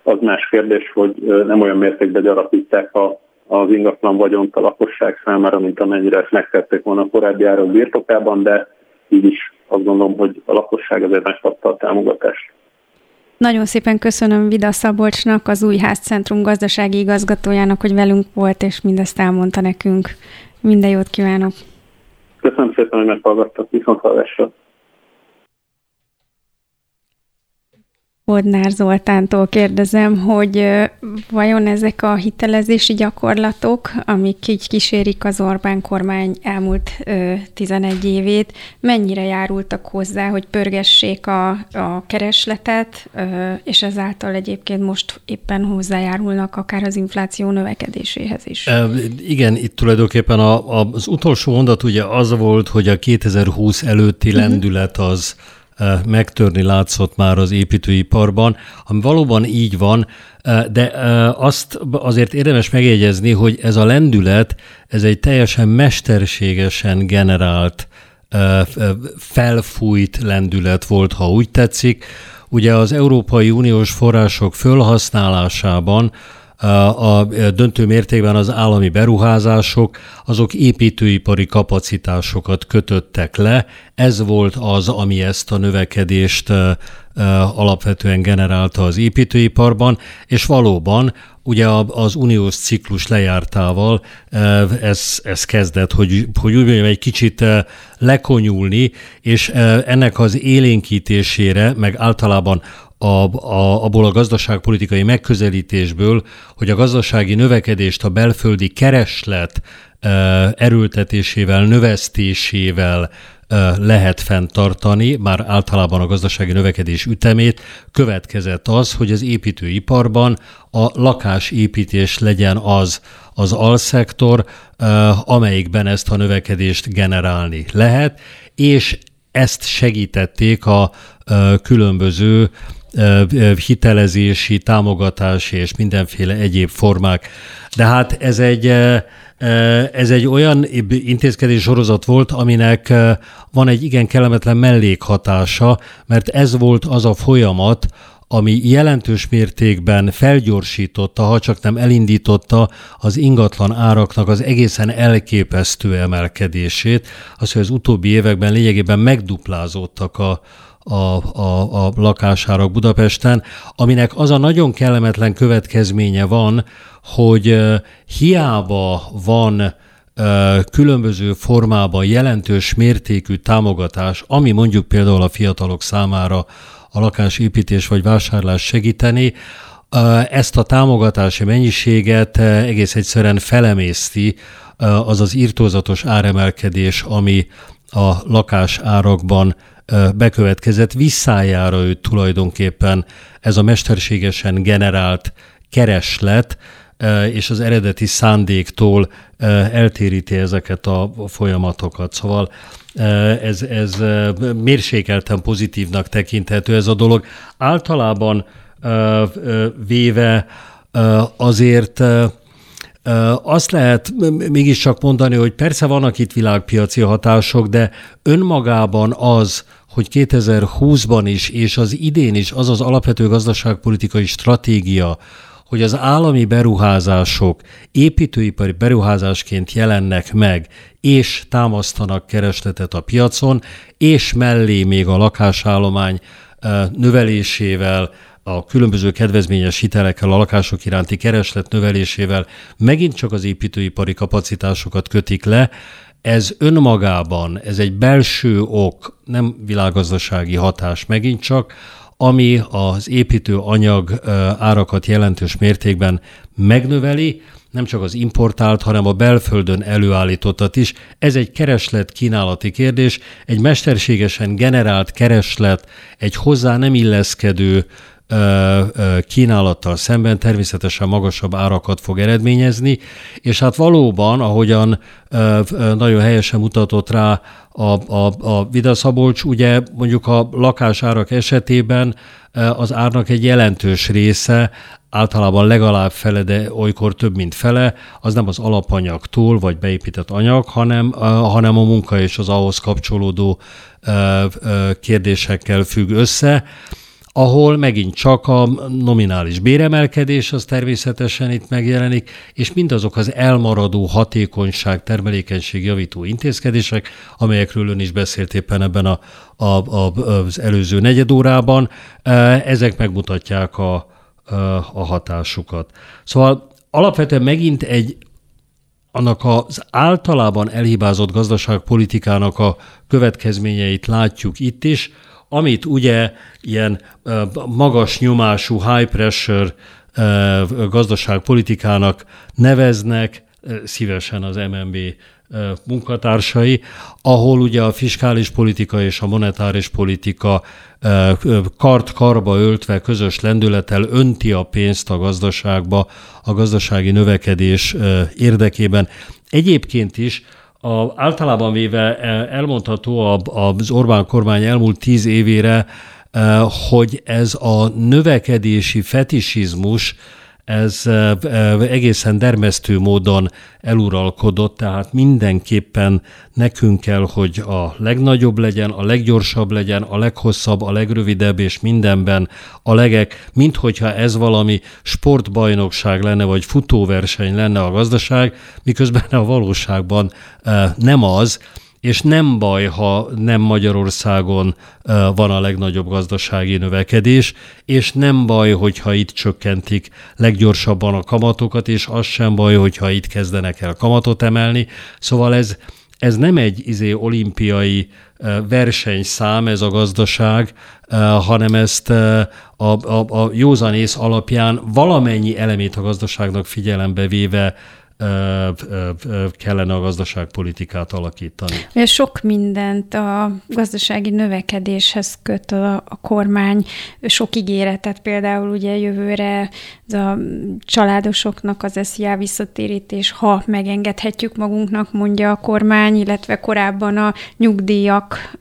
Az más kérdés, hogy nem olyan mértékben gyarapítják a az ingatlan vagyont a lakosság számára, mint amennyire ezt megtették volna a korábbi árak birtokában, de így is azt gondolom, hogy a lakosság azért megkapta a támogatást. Nagyon szépen köszönöm Vida Szabolcsnak, az Új Házcentrum gazdasági igazgatójának, hogy velünk volt, és mindezt elmondta nekünk. Minden jót kívánok! Köszönöm szépen, hogy meghallgattak, viszont hallásra! Bodnár Zoltántól kérdezem, hogy vajon ezek a hitelezési gyakorlatok, amik így kísérik az Orbán kormány elmúlt 11 évét, mennyire járultak hozzá, hogy pörgessék a, a keresletet, és ezáltal egyébként most éppen hozzájárulnak akár az infláció növekedéséhez is? E, igen, itt tulajdonképpen a, a, az utolsó mondat ugye az volt, hogy a 2020 előtti uh-huh. lendület az megtörni látszott már az építőiparban, ami valóban így van, de azt azért érdemes megjegyezni, hogy ez a lendület, ez egy teljesen mesterségesen generált, felfújt lendület volt, ha úgy tetszik. Ugye az Európai Uniós források fölhasználásában a döntő mértékben az állami beruházások, azok építőipari kapacitásokat kötöttek le. Ez volt az, ami ezt a növekedést alapvetően generálta az építőiparban, és valóban ugye az uniós ciklus lejártával ez, ez kezdett, hogy, hogy úgy mondjam, egy kicsit lekonyulni, és ennek az élénkítésére, meg általában a, a, abból a gazdaságpolitikai megközelítésből, hogy a gazdasági növekedést a belföldi kereslet erőltetésével, növesztésével lehet fenntartani, már általában a gazdasági növekedés ütemét, következett az, hogy az építőiparban a lakásépítés legyen az az alszektor, amelyikben ezt a növekedést generálni lehet, és ezt segítették a különböző hitelezési, támogatási és mindenféle egyéb formák. De hát ez egy, ez egy olyan intézkedés sorozat volt, aminek van egy igen kellemetlen mellékhatása, mert ez volt az a folyamat, ami jelentős mértékben felgyorsította, ha csak nem elindította az ingatlan áraknak az egészen elképesztő emelkedését, az, hogy az utóbbi években lényegében megduplázódtak a, a, a, a lakásárak Budapesten, aminek az a nagyon kellemetlen következménye van, hogy hiába van különböző formában jelentős mértékű támogatás, ami mondjuk például a fiatalok számára a lakásépítés vagy vásárlás segíteni, ezt a támogatási mennyiséget egész egyszerűen felemészti az az írtózatos áremelkedés, ami a lakás árakban bekövetkezett, visszájára őt tulajdonképpen ez a mesterségesen generált kereslet, és az eredeti szándéktól eltéríti ezeket a folyamatokat. Szóval ez, ez mérsékelten pozitívnak tekinthető ez a dolog. Általában véve azért azt lehet mégiscsak mondani, hogy persze vannak itt világpiaci hatások, de önmagában az, hogy 2020-ban is és az idén is az az alapvető gazdaságpolitikai stratégia, hogy az állami beruházások építőipari beruházásként jelennek meg, és támasztanak keresletet a piacon, és mellé még a lakásállomány növelésével, a különböző kedvezményes hitelekkel, a lakások iránti kereslet növelésével megint csak az építőipari kapacitásokat kötik le, ez önmagában, ez egy belső ok, nem világgazdasági hatás megint csak, ami az építő anyag árakat jelentős mértékben megnöveli, nem csak az importált, hanem a belföldön előállítottat is. Ez egy kereslet-kínálati kérdés, egy mesterségesen generált kereslet, egy hozzá nem illeszkedő kínálattal szemben természetesen magasabb árakat fog eredményezni, és hát valóban, ahogyan nagyon helyesen mutatott rá a, a, a Vida Szabolcs, ugye mondjuk a lakásárak esetében az árnak egy jelentős része, általában legalább fele, de olykor több, mint fele, az nem az alapanyagtól, vagy beépített anyag, hanem, hanem a munka és az ahhoz kapcsolódó kérdésekkel függ össze ahol megint csak a nominális béremelkedés az természetesen itt megjelenik, és mindazok az elmaradó hatékonyság, termelékenység javító intézkedések, amelyekről ön is beszélt éppen ebben a, a, a, az előző negyedórában, e, ezek megmutatják a, e, a hatásukat. Szóval alapvetően megint egy annak az általában elhibázott gazdaságpolitikának a következményeit látjuk itt is, amit ugye ilyen magas nyomású high pressure gazdaságpolitikának neveznek, szívesen az MNB munkatársai, ahol ugye a fiskális politika és a monetáris politika kart-karba öltve közös lendülettel önti a pénzt a gazdaságba a gazdasági növekedés érdekében. Egyébként is a, általában véve e, elmondható az Orbán kormány elmúlt tíz évére, e, hogy ez a növekedési fetisizmus, ez egészen dermesztő módon eluralkodott, tehát mindenképpen nekünk kell, hogy a legnagyobb legyen, a leggyorsabb legyen, a leghosszabb, a legrövidebb, és mindenben a legek, mint hogyha ez valami sportbajnokság lenne, vagy futóverseny lenne a gazdaság, miközben a valóságban nem az, és nem baj, ha nem Magyarországon van a legnagyobb gazdasági növekedés, és nem baj, hogyha itt csökkentik leggyorsabban a kamatokat, és az sem baj, hogyha itt kezdenek el kamatot emelni. Szóval ez, ez nem egy izé, olimpiai versenyszám ez a gazdaság, hanem ezt a, a, a józanész alapján valamennyi elemét a gazdaságnak figyelembe véve kellene a gazdaságpolitikát alakítani. Sok mindent a gazdasági növekedéshez köt a, a kormány, sok ígéretet például ugye jövőre a családosoknak az SZIA visszatérítés, ha megengedhetjük magunknak, mondja a kormány, illetve korábban a nyugdíjak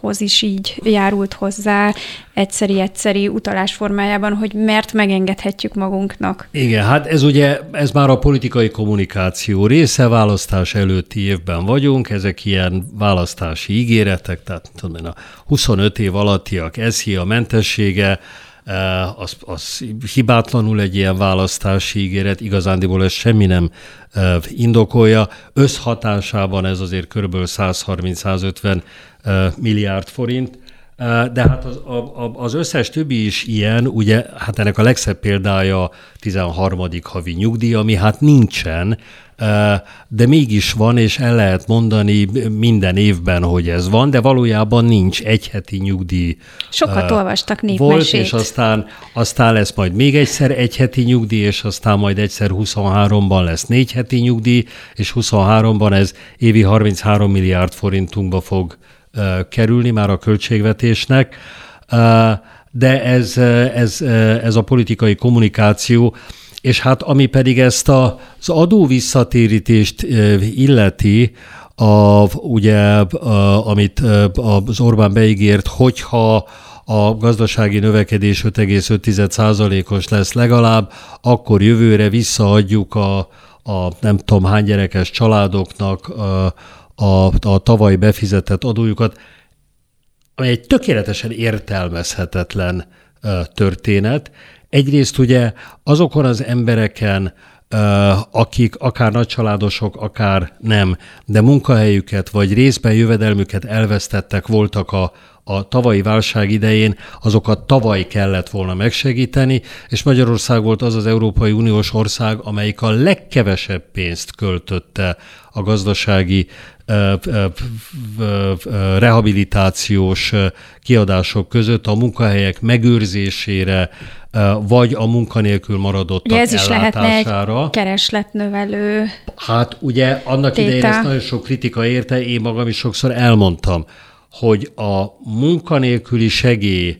hoz is így járult hozzá egyszeri-egyszeri utalás formájában, hogy mert megengedhetjük magunknak. Igen, hát ez ugye, ez már a politikai kommunikáció része, választás előtti évben vagyunk, ezek ilyen választási ígéretek, tehát tudom én, a 25 év alattiak eszi a mentessége, az, az hibátlanul egy ilyen választási ígéret, igazándiból ez semmi nem eh, indokolja. Összhatásában ez azért kb. 130-150 milliárd forint, de hát az, az összes többi is ilyen, ugye, hát ennek a legszebb példája a 13. havi nyugdíj, ami hát nincsen, de mégis van, és el lehet mondani minden évben, hogy ez van, de valójában nincs egy heti nyugdíj. Sokat olvastak népmesét. Volt, és aztán, aztán lesz majd még egyszer egy heti nyugdíj, és aztán majd egyszer 23-ban lesz négy heti nyugdíj, és 23-ban ez évi 33 milliárd forintunkba fog kerülni már a költségvetésnek, de ez, ez, ez a politikai kommunikáció, és hát ami pedig ezt a, az adó visszatérítést illeti, a, ugye, a, amit az Orbán beígért, hogyha a gazdasági növekedés 5,5%-os lesz legalább, akkor jövőre visszaadjuk a, a nem tudom hány gyerekes családoknak a, a, a tavaly befizetett adójukat, ami egy tökéletesen értelmezhetetlen történet. Egyrészt ugye azokon az embereken akik akár nagycsaládosok, akár nem, de munkahelyüket vagy részben jövedelmüket elvesztettek voltak a, a tavalyi válság idején, azokat tavaly kellett volna megsegíteni, és Magyarország volt az az Európai Uniós ország, amelyik a legkevesebb pénzt költötte a gazdasági rehabilitációs kiadások között a munkahelyek megőrzésére, vagy a munkanélkül maradottak ugye ez is lehetne egy keresletnövelő Hát ugye annak téta. idején ezt nagyon sok kritika érte, én magam is sokszor elmondtam, hogy a munkanélküli segély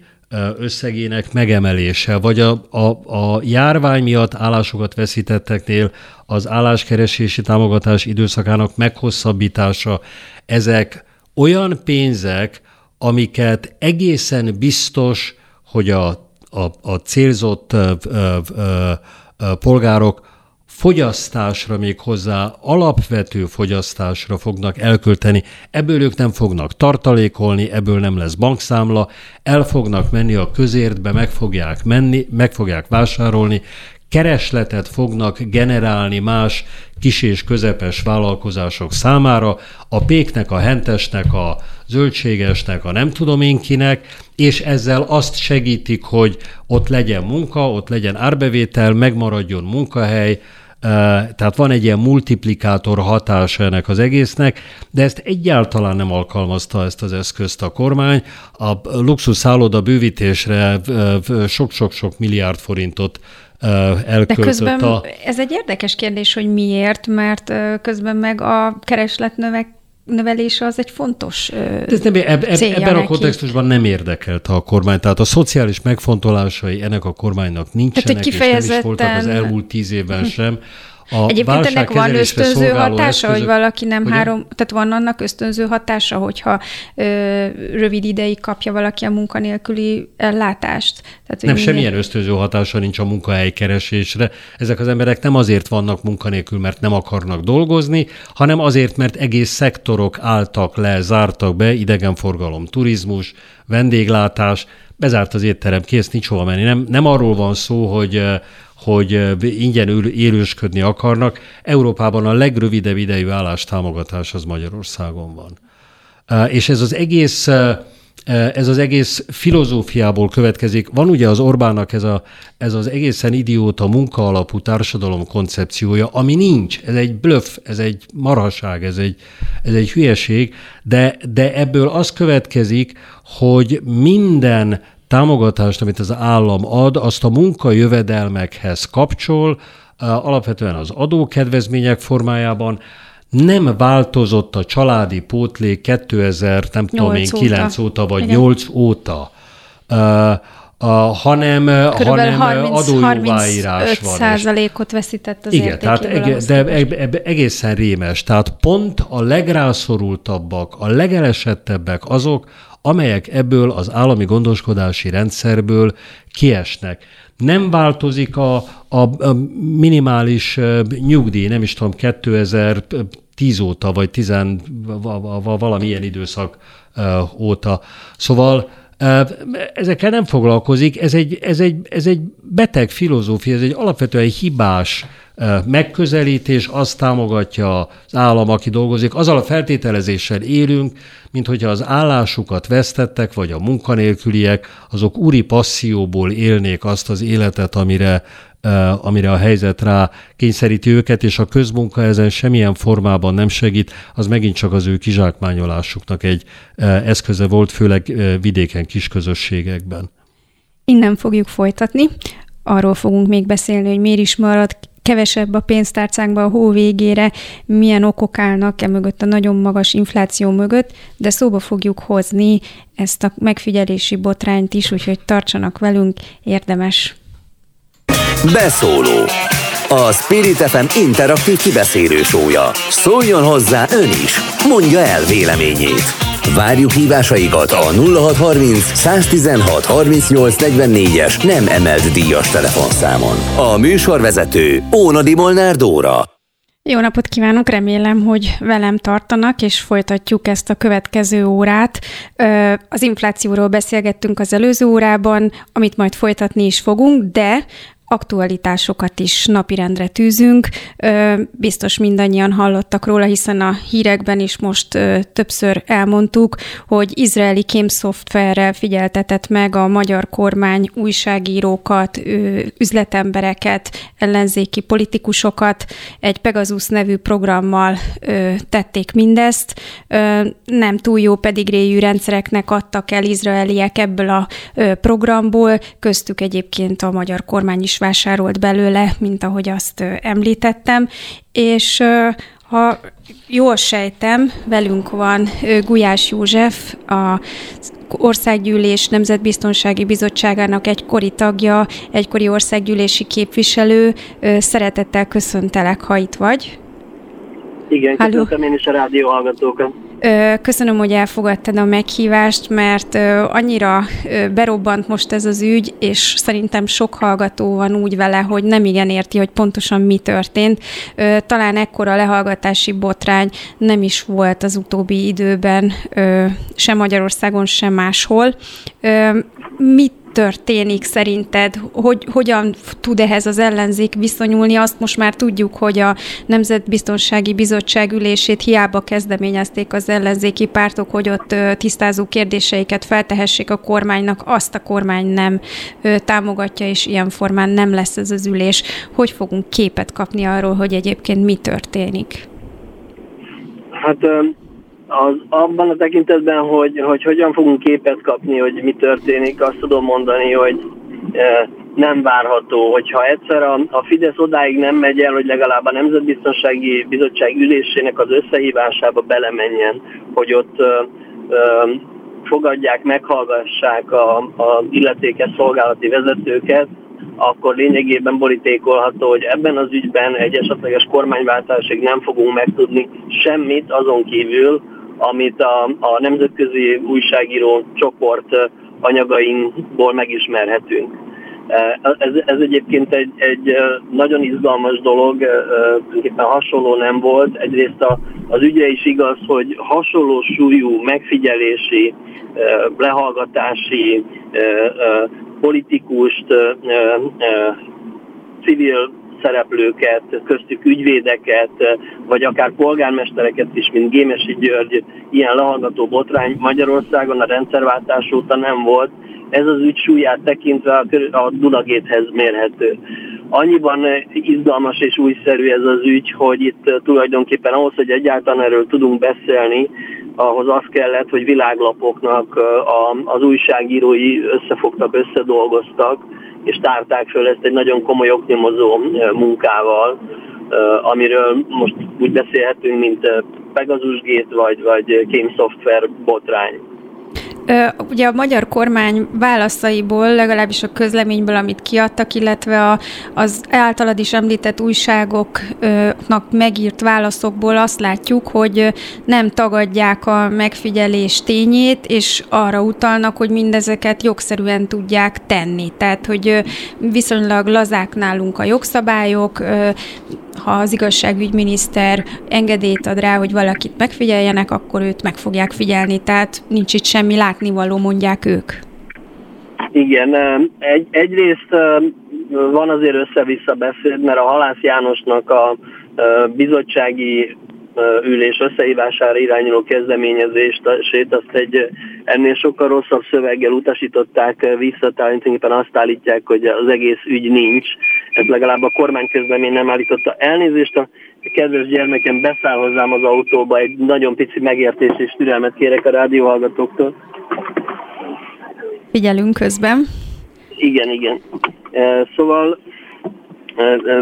összegének megemelése, vagy a, a, a járvány miatt állásokat veszítetteknél az álláskeresési támogatás időszakának meghosszabbítása, ezek olyan pénzek, amiket egészen biztos, hogy a, a, a célzott ö, ö, ö, polgárok fogyasztásra még hozzá, alapvető fogyasztásra fognak elkölteni, ebből ők nem fognak tartalékolni, ebből nem lesz bankszámla, el fognak menni a közértbe, meg fogják menni, meg fogják vásárolni, keresletet fognak generálni más kis és közepes vállalkozások számára, a péknek, a hentesnek, a zöldségesnek, a nem tudom én kinek, és ezzel azt segítik, hogy ott legyen munka, ott legyen árbevétel, megmaradjon munkahely, tehát van egy ilyen multiplikátor hatása ennek az egésznek, de ezt egyáltalán nem alkalmazta ezt az eszközt a kormány. A luxus szálloda bővítésre sok-sok-sok milliárd forintot elköltött De közben a... ez egy érdekes kérdés, hogy miért, mert közben meg a keresletnövek növelése az egy fontos De ez nem, eb, eb, Ebben neki. a kontextusban nem érdekelte a kormány. Tehát a szociális megfontolásai ennek a kormánynak nincsenek, Tehát, és nem is voltak az elmúlt tíz évben sem. A Egyébként ennek van ösztönző hatása, eszközök, hogy valaki nem ugye? három, tehát van annak ösztönző hatása, hogyha ö, rövid ideig kapja valaki a munkanélküli ellátást. Tehát, nem, minél... semmilyen ösztönző hatása nincs a munkahely keresésre. Ezek az emberek nem azért vannak munkanélkül, mert nem akarnak dolgozni, hanem azért, mert egész szektorok álltak le, zártak be, idegenforgalom, turizmus, vendéglátás, bezárt az étterem, kész, nincs hova menni. Nem, nem arról van szó, hogy hogy ingyen élősködni akarnak. Európában a legrövidebb idejű állástámogatás az Magyarországon van. És ez az egész ez az egész filozófiából következik. Van ugye az Orbánnak ez, a, ez az egészen idióta munka alapú társadalom koncepciója, ami nincs. Ez egy blöff, ez egy marhaság, ez egy, ez egy hülyeség, de, de ebből az következik, hogy minden támogatást, amit az állam ad, azt a munkajövedelmekhez kapcsol, alapvetően az adókedvezmények formájában, nem változott a családi pótlék 2000, nem tudom én, 9 óta, vagy Igen. 8 óta. Uh, a, hanem, hanem 30, adójóváírás van. százalékot veszített az Igen, tehát eg- de egészen rémes. Tehát pont a legrászorultabbak, a legelesettebbek azok, amelyek ebből az állami gondoskodási rendszerből kiesnek. Nem változik a, a, a minimális nyugdíj, nem is tudom, 2010 óta, vagy 10, valamilyen időszak óta. Szóval ezekkel nem foglalkozik, ez egy, ez, egy, ez egy beteg filozófia, ez egy alapvetően hibás megközelítés, azt támogatja az állam, aki dolgozik. Azzal a feltételezéssel élünk, mint hogyha az állásukat vesztettek, vagy a munkanélküliek, azok úri passzióból élnék azt az életet, amire, amire a helyzet rá kényszeríti őket, és a közmunka ezen semmilyen formában nem segít, az megint csak az ő kizsákmányolásuknak egy eszköze volt, főleg vidéken, kisközösségekben. Innen fogjuk folytatni. Arról fogunk még beszélni, hogy miért is marad kevesebb a pénztárcánkban a hó végére, milyen okok állnak e mögött a nagyon magas infláció mögött, de szóba fogjuk hozni ezt a megfigyelési botrányt is, úgyhogy tartsanak velünk, érdemes. Beszóló a Spirit FM interaktív kibeszélő sója. Szóljon hozzá ön is, mondja el véleményét. Várjuk hívásaikat a 0630 116 38 es nem emelt díjas telefonszámon. A műsorvezető Ónadi Molnár Dóra. Jó napot kívánok, remélem, hogy velem tartanak, és folytatjuk ezt a következő órát. Az inflációról beszélgettünk az előző órában, amit majd folytatni is fogunk, de aktualitásokat is napirendre tűzünk. Biztos mindannyian hallottak róla, hiszen a hírekben is most többször elmondtuk, hogy izraeli kémszoftverrel figyeltetett meg a magyar kormány újságírókat, üzletembereket, ellenzéki politikusokat. Egy Pegasus nevű programmal tették mindezt. Nem túl jó pedigréjű rendszereknek adtak el izraeliek ebből a programból, köztük egyébként a magyar kormány is vásárolt belőle, mint ahogy azt említettem, és ha jól sejtem, velünk van Gulyás József, a Országgyűlés Nemzetbiztonsági Bizottságának egykori tagja, egykori országgyűlési képviselő. Szeretettel köszöntelek, ha itt vagy. Igen, köszöntöm én is a rádió hallgatókat. Köszönöm, hogy elfogadtad a meghívást, mert annyira berobbant most ez az ügy, és szerintem sok hallgató van úgy vele, hogy nem igen érti, hogy pontosan mi történt. Talán ekkora lehallgatási botrány nem is volt az utóbbi időben, sem Magyarországon, sem máshol. Mit történik szerinted? Hogy, hogyan tud ehhez az ellenzék viszonyulni? Azt most már tudjuk, hogy a Nemzetbiztonsági Bizottság ülését hiába kezdeményezték az ellenzéki pártok, hogy ott tisztázó kérdéseiket feltehessék a kormánynak, azt a kormány nem támogatja, és ilyen formán nem lesz ez az ülés. Hogy fogunk képet kapni arról, hogy egyébként mi történik? Hát az, abban a tekintetben, hogy, hogy hogyan fogunk képet kapni, hogy mi történik, azt tudom mondani, hogy e, nem várható, hogyha egyszer a, a Fidesz odáig nem megy el, hogy legalább a Nemzetbiztonsági Bizottság ülésének az összehívásába belemenjen, hogy ott e, e, fogadják, meghallgassák a, illetékes szolgálati vezetőket, akkor lényegében borítékolható, hogy ebben az ügyben egy esetleges kormányváltásig nem fogunk megtudni semmit azon kívül, amit a, a nemzetközi újságíró csoport anyagainkból megismerhetünk. Ez, ez egyébként egy, egy nagyon izgalmas dolog, tulajdonképpen hasonló nem volt. Egyrészt a, az ügyre is igaz, hogy hasonló súlyú megfigyelési, lehallgatási, politikust, civil szereplőket, köztük ügyvédeket, vagy akár polgármestereket is, mint Gémesi György, ilyen lehallgató botrány Magyarországon a rendszerváltás óta nem volt. Ez az ügy súlyát tekintve a Dunagéthez mérhető. Annyiban izgalmas és újszerű ez az ügy, hogy itt tulajdonképpen ahhoz, hogy egyáltalán erről tudunk beszélni, ahhoz az kellett, hogy világlapoknak az újságírói összefogtak, összedolgoztak, és tárták föl ezt egy nagyon komoly oknyomozó munkával, amiről most úgy beszélhetünk, mint Pegasus Gate vagy, vagy Game Software botrány. Ugye a magyar kormány válaszaiból, legalábbis a közleményből, amit kiadtak, illetve az általad is említett újságoknak megírt válaszokból azt látjuk, hogy nem tagadják a megfigyelés tényét, és arra utalnak, hogy mindezeket jogszerűen tudják tenni. Tehát, hogy viszonylag lazák nálunk a jogszabályok, ha az igazságügyminiszter engedélyt ad rá, hogy valakit megfigyeljenek, akkor őt meg fogják figyelni, tehát nincs itt semmi látnivaló, mondják ők. Igen, egy, egyrészt van azért össze-vissza beszéd, mert a Halász Jánosnak a bizottsági ülés összehívására irányuló kezdeményezést, azt egy ennél sokkal rosszabb szöveggel utasították vissza, tehát azt állítják, hogy az egész ügy nincs. Ez legalább a kormány közlemény nem állította. Elnézést, a kedves gyermekem beszáll hozzám az autóba, egy nagyon pici megértés és türelmet kérek a rádióhallgatóktól. Figyelünk közben. Igen, igen. Szóval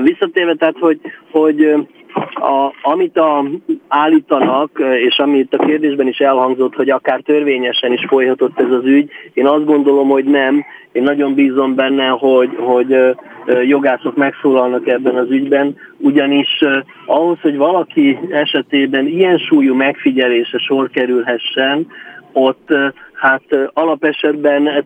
visszatérve, tehát, hogy, hogy a, amit a, állítanak, és amit a kérdésben is elhangzott, hogy akár törvényesen is folyhatott ez az ügy, én azt gondolom, hogy nem. Én nagyon bízom benne, hogy, hogy jogászok megszólalnak ebben az ügyben, ugyanis ahhoz, hogy valaki esetében ilyen súlyú megfigyelése sor kerülhessen, ott hát alapesetben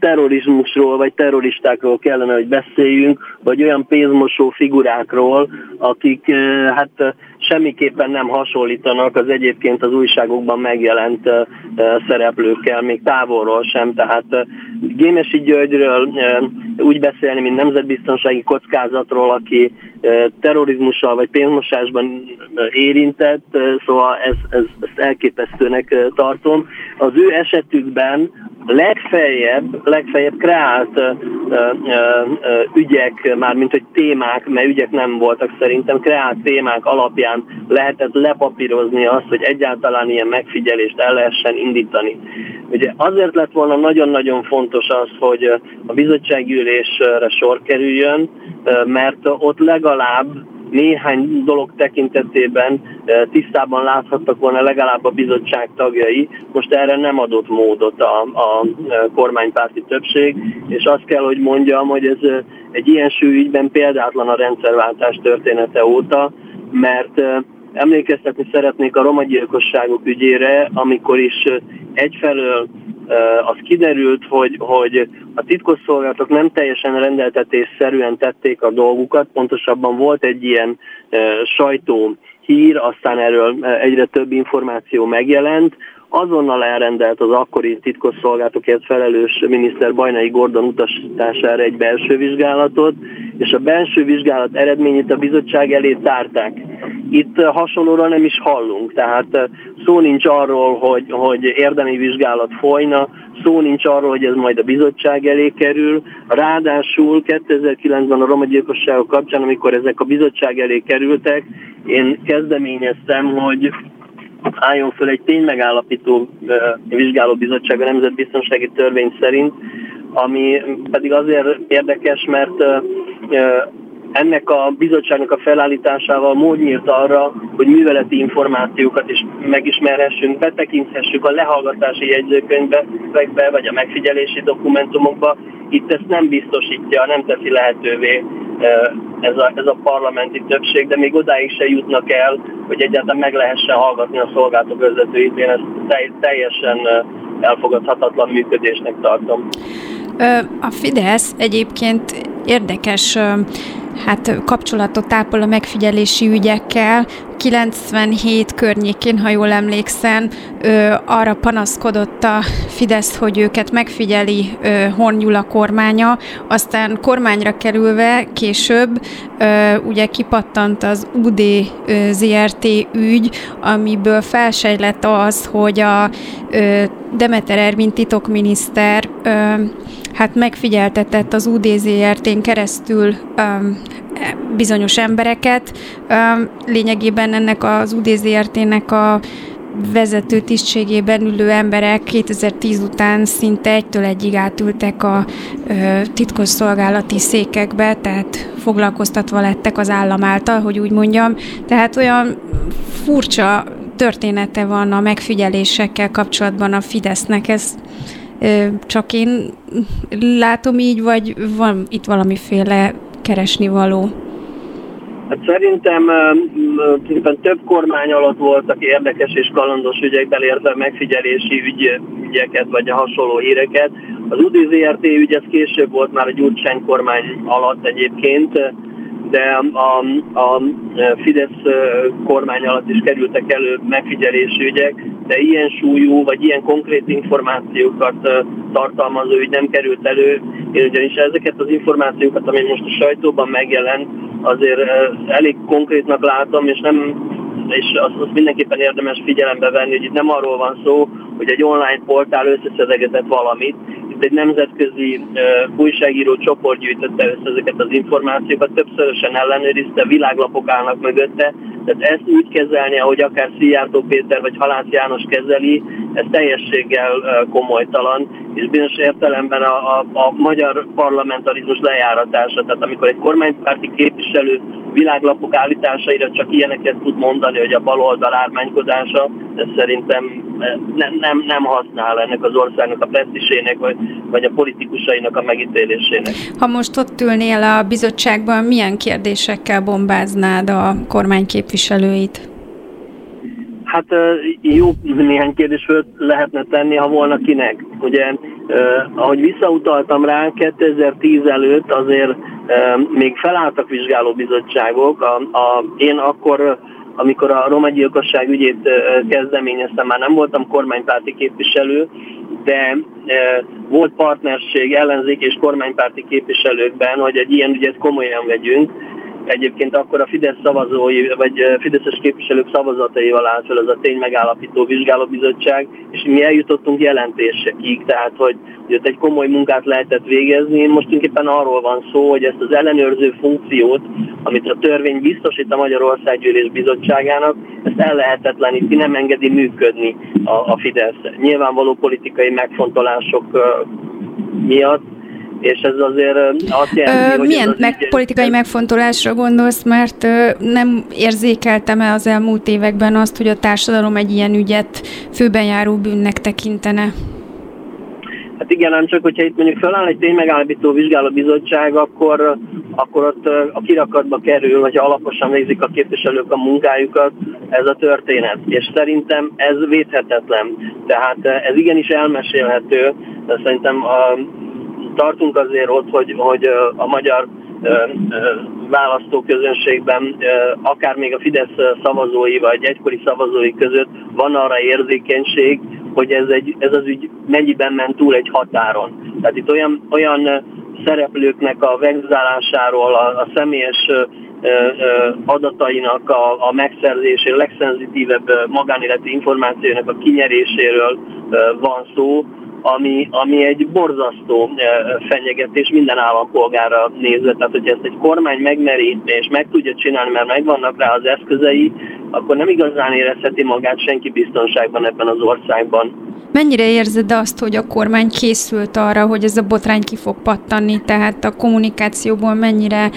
terrorizmusról vagy terroristákról kellene, hogy beszéljünk, vagy olyan pénzmosó figurákról, akik hát semmiképpen nem hasonlítanak az egyébként az újságokban megjelent szereplőkkel, még távolról sem. Tehát Gémesi Györgyről úgy beszélni, mint nemzetbiztonsági kockázatról, aki terrorizmussal vagy pénzmosásban érintett, szóval ez, ez, ezt elképesztőnek tartom. Az ő esetükben legfeljebb, legfeljebb kreált ö, ö, ö, ügyek, mármint hogy témák, mert ügyek nem voltak szerintem, kreált témák alapján lehetett lepapírozni azt, hogy egyáltalán ilyen megfigyelést el lehessen indítani. Ugye azért lett volna nagyon-nagyon fontos az, hogy a bizottsággyűlésre sor kerüljön, mert ott legalább néhány dolog tekintetében tisztában láthattak volna legalább a bizottság tagjai, most erre nem adott módot a, a kormánypárti többség, és azt kell, hogy mondjam, hogy ez egy ilyen ügyben példátlan a rendszerváltás története óta, mert emlékeztetni szeretnék a romagyilkosságok ügyére, amikor is egyfelől az kiderült, hogy, hogy a titkosszolgálatok nem teljesen rendeltetésszerűen tették a dolgukat, pontosabban volt egy ilyen sajtó hír, aztán erről egyre több információ megjelent, azonnal elrendelt az akkori titkosszolgálatokért felelős miniszter Bajnai Gordon utasítására egy belső vizsgálatot, és a belső vizsgálat eredményét a bizottság elé tárták. Itt hasonlóra nem is hallunk, tehát szó nincs arról, hogy, hogy érdemi vizsgálat folyna, szó nincs arról, hogy ez majd a bizottság elé kerül. Ráadásul 2009-ben a romagyilkosságok kapcsán, amikor ezek a bizottság elé kerültek, én kezdeményeztem, hogy álljon föl egy ténymegállapító vizsgálóbizottság a Nemzetbiztonsági Törvény szerint, ami pedig azért érdekes, mert ennek a bizottságnak a felállításával mód nyílt arra, hogy műveleti információkat is megismerhessünk, betekinthessük a lehallgatási jegyzőkönyvbe, vagy a megfigyelési dokumentumokba. Itt ezt nem biztosítja, nem teszi lehetővé ez a, ez a parlamenti többség, de még odáig se jutnak el, hogy egyáltalán meg lehessen hallgatni a szolgáltató vezetőit. Én ezt teljesen elfogadhatatlan működésnek tartom. A Fidesz egyébként érdekes hát kapcsolatot ápol a megfigyelési ügyekkel. 97 környékén, ha jól emlékszem, ö, arra panaszkodott a Fidesz, hogy őket megfigyeli ö, Hornyula kormánya, aztán kormányra kerülve később ö, ugye kipattant az UD ö, ZRT ügy, amiből felsejlett az, hogy a ö, Demeter Ervin titokminiszter ö, hát megfigyeltetett az UDZRT-n keresztül um, bizonyos embereket. Lényegében ennek az UDZRT-nek a vezető tisztségében ülő emberek 2010 után szinte egytől egyig átültek a ö, titkos szolgálati székekbe, tehát foglalkoztatva lettek az állam által, hogy úgy mondjam. Tehát olyan furcsa története van a megfigyelésekkel kapcsolatban a Fidesznek, ez csak én látom így, vagy van itt valamiféle keresni való? Hát szerintem több kormány alatt voltak érdekes és kalandos ügyekben érve megfigyelési ügy, ügyeket, vagy a hasonló híreket. Az UDZRT ügy ez később volt már a Gyurcsány kormány alatt egyébként, de a, a Fidesz kormány alatt is kerültek elő megfigyelési ügyek, de ilyen súlyú vagy ilyen konkrét információkat tartalmazó ügy nem került elő. Én ugyanis ezeket az információkat, ami most a sajtóban megjelent, azért elég konkrétnak látom, és nem és azt, azt mindenképpen érdemes figyelembe venni, hogy itt nem arról van szó, hogy egy online portál összeszedegetett valamit, itt egy nemzetközi uh, újságíró csoport gyűjtötte össze ezeket az információkat, többszörösen ellenőrizte, világlapok állnak mögötte, tehát ezt úgy kezelni, ahogy akár Szijjártó Péter vagy Halász János kezeli, ez teljességgel uh, komolytalan, és bizonyos értelemben a, a, a magyar parlamentarizmus lejáratása, tehát amikor egy kormánypárti képviselő világlapok állításaira csak ilyeneket tud mondani, hogy a baloldal ármánykodása, ez szerintem nem, nem, nem használ ennek az országnak a presztisének, vagy, vagy a politikusainak a megítélésének. Ha most ott ülnél a bizottságban, milyen kérdésekkel bombáznád a kormány képviselőit? Hát jó néhány kérdés föl lehetne tenni, ha volna kinek. Ugye, ahogy visszautaltam rá, 2010 előtt azért még felálltak vizsgálóbizottságok. A, a, én akkor amikor a roma gyilkosság ügyét kezdeményeztem, már nem voltam kormánypárti képviselő, de volt partnerség ellenzék és kormánypárti képviselőkben, hogy egy ilyen ügyet komolyan vegyünk, Egyébként akkor a Fidesz szavazói, vagy Fideszes képviselők szavazataival állt fel az a tény megállapító vizsgálóbizottság, és mi eljutottunk jelentésekig, tehát hogy, ott egy komoly munkát lehetett végezni. Most tulajdonképpen arról van szó, hogy ezt az ellenőrző funkciót, amit a törvény biztosít a Magyarországgyűlés Bizottságának, ezt el lehetetlenít, nem engedi működni a, a Fidesz. Nyilvánvaló politikai megfontolások miatt, és ez azért azt jelenti, Ö, hogy milyen meg, ügy, politikai megfontolásra gondolsz, mert ö, nem érzékeltem-e az elmúlt években azt, hogy a társadalom egy ilyen ügyet főben járó bűnnek tekintene? Hát igen, nem csak, hogyha itt mondjuk feláll egy ténymegállapító vizsgálóbizottság, akkor, akkor ott a kirakatba kerül, vagy alaposan végzik a képviselők a munkájukat, ez a történet. És szerintem ez védhetetlen. Tehát ez igenis elmesélhető, de szerintem a, tartunk azért ott, hogy, hogy a magyar választóközönségben, akár még a Fidesz szavazói vagy egykori szavazói között van arra érzékenység, hogy ez, egy, ez az ügy mennyiben ment túl egy határon. Tehát itt olyan, olyan szereplőknek a vegzálásáról, a, a személyes adatainak a, a megszerzéséről, legszenzitívebb magánéleti információnak a kinyeréséről van szó, ami, ami egy borzasztó fenyegetés minden állampolgára nézve. Tehát, hogyha ezt egy kormány megmeri és meg tudja csinálni, mert megvannak rá az eszközei, akkor nem igazán érezheti magát senki biztonságban ebben az országban. Mennyire érzed azt, hogy a kormány készült arra, hogy ez a botrány ki fog pattanni, tehát a kommunikációból mennyire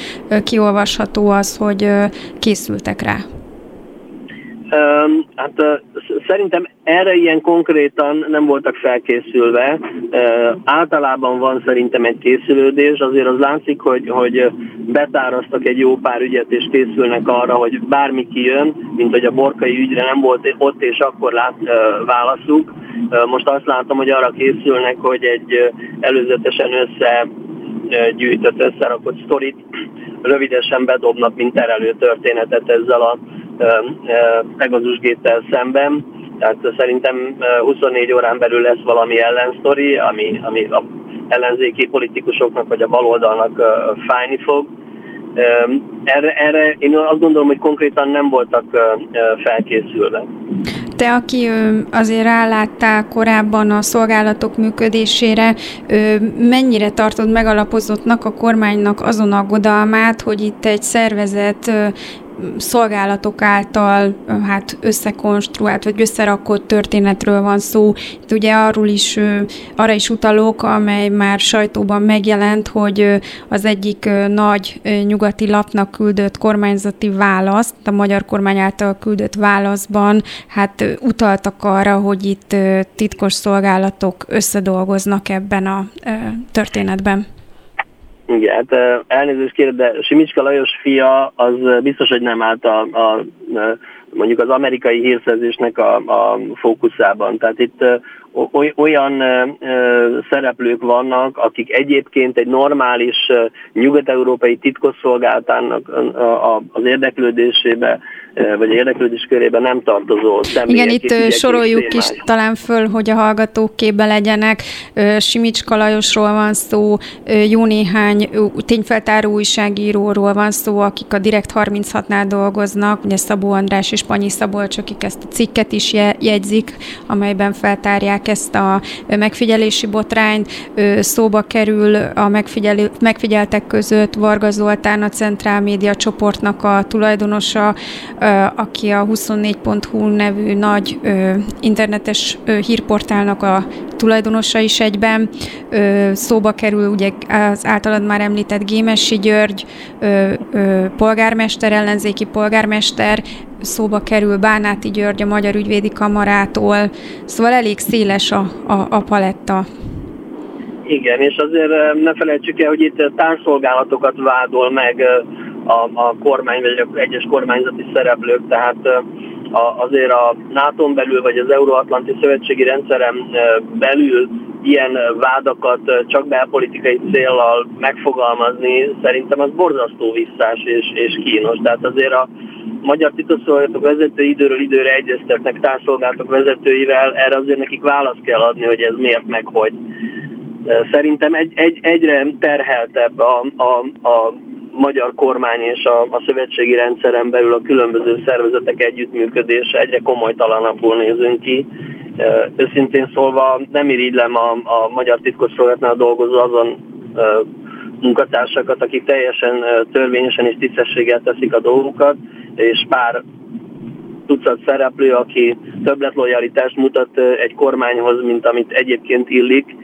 kiolvasható az, hogy készültek rá? Hát szerintem erre ilyen konkrétan nem voltak felkészülve. Általában van szerintem egy készülődés, azért az látszik, hogy, hogy betáraztak egy jó pár ügyet, és készülnek arra, hogy bármi kijön, mint hogy a borkai ügyre nem volt ott, és akkor lát válaszuk. Most azt látom, hogy arra készülnek, hogy egy előzetesen össze gyűjtött, összerakott sztorit rövidesen bedobnak, mint terelő történetet ezzel a Pegasus géttel szemben. Tehát szerintem 24 órán belül lesz valami ellensztori, ami, ami a ellenzéki politikusoknak vagy a baloldalnak fájni fog. Erre, erre én azt gondolom, hogy konkrétan nem voltak felkészülve. Te, aki azért ráláttál korábban a szolgálatok működésére, mennyire tartod megalapozottnak a kormánynak azon aggodalmát, hogy itt egy szervezet szolgálatok által hát összekonstruált vagy összerakott történetről van szó. Itt ugye arról is, arra is utalok, amely már sajtóban megjelent, hogy az egyik nagy nyugati lapnak küldött kormányzati választ, a magyar kormány által küldött válaszban, hát utaltak arra, hogy itt titkos szolgálatok összedolgoznak ebben a történetben. Igen, hát elnézést kérek, de Simicska Lajos fia az biztos, hogy nem állt a, a mondjuk az amerikai hírszerzésnek a, a fókuszában. Tehát itt olyan szereplők vannak, akik egyébként egy normális nyugat-európai titkosszolgáltának az érdeklődésébe vagy érdeklődés körében nem tartozó személyek. Igen, itt soroljuk is talán föl, hogy a hallgatók képbe legyenek. Simicska Lajosról van szó, jó néhány tényfeltáró újságíróról van szó, akik a Direkt 36-nál dolgoznak, ugye Szabó András és Panyi Szabolcs, akik ezt a cikket is jegyzik, amelyben feltárják ezt a megfigyelési botrányt. Szóba kerül a megfigyelő, megfigyeltek között Varga Zoltán, a Centrál Média csoportnak a tulajdonosa, aki a 24.hu nevű nagy internetes hírportálnak a tulajdonosa is egyben. Szóba kerül ugye az általad már említett Gémesi György, polgármester, ellenzéki polgármester, szóba kerül Bánáti György a Magyar Ügyvédi Kamarától, szóval elég széles a, a, a paletta. Igen, és azért ne felejtsük el, hogy itt társzolgálatokat vádol meg a, a kormány, vagy egyes kormányzati szereplők, tehát a, azért a nato belül, vagy az Euróatlanti Szövetségi Rendszeren belül ilyen vádakat csak belpolitikai célral megfogalmazni, szerintem az borzasztó visszás és, és kínos. Tehát azért a magyar titkosszolgálatok vezetői időről időre egyeztetnek társzolgálatok vezetőivel, erre azért nekik választ kell adni, hogy ez miért meg hogy. Szerintem egy, egy, egyre terheltebb a, a, a magyar kormány és a, a szövetségi rendszeren belül a különböző szervezetek együttműködése egyre komolytalanabbul nézünk ki. Őszintén szólva nem irigylem a, a magyar titkosszolgálatnál dolgozó azon munkatársakat, akik teljesen törvényesen és tisztességgel teszik a dolgukat, és pár tucat szereplő, aki többletlojalitást mutat egy kormányhoz, mint amit egyébként illik,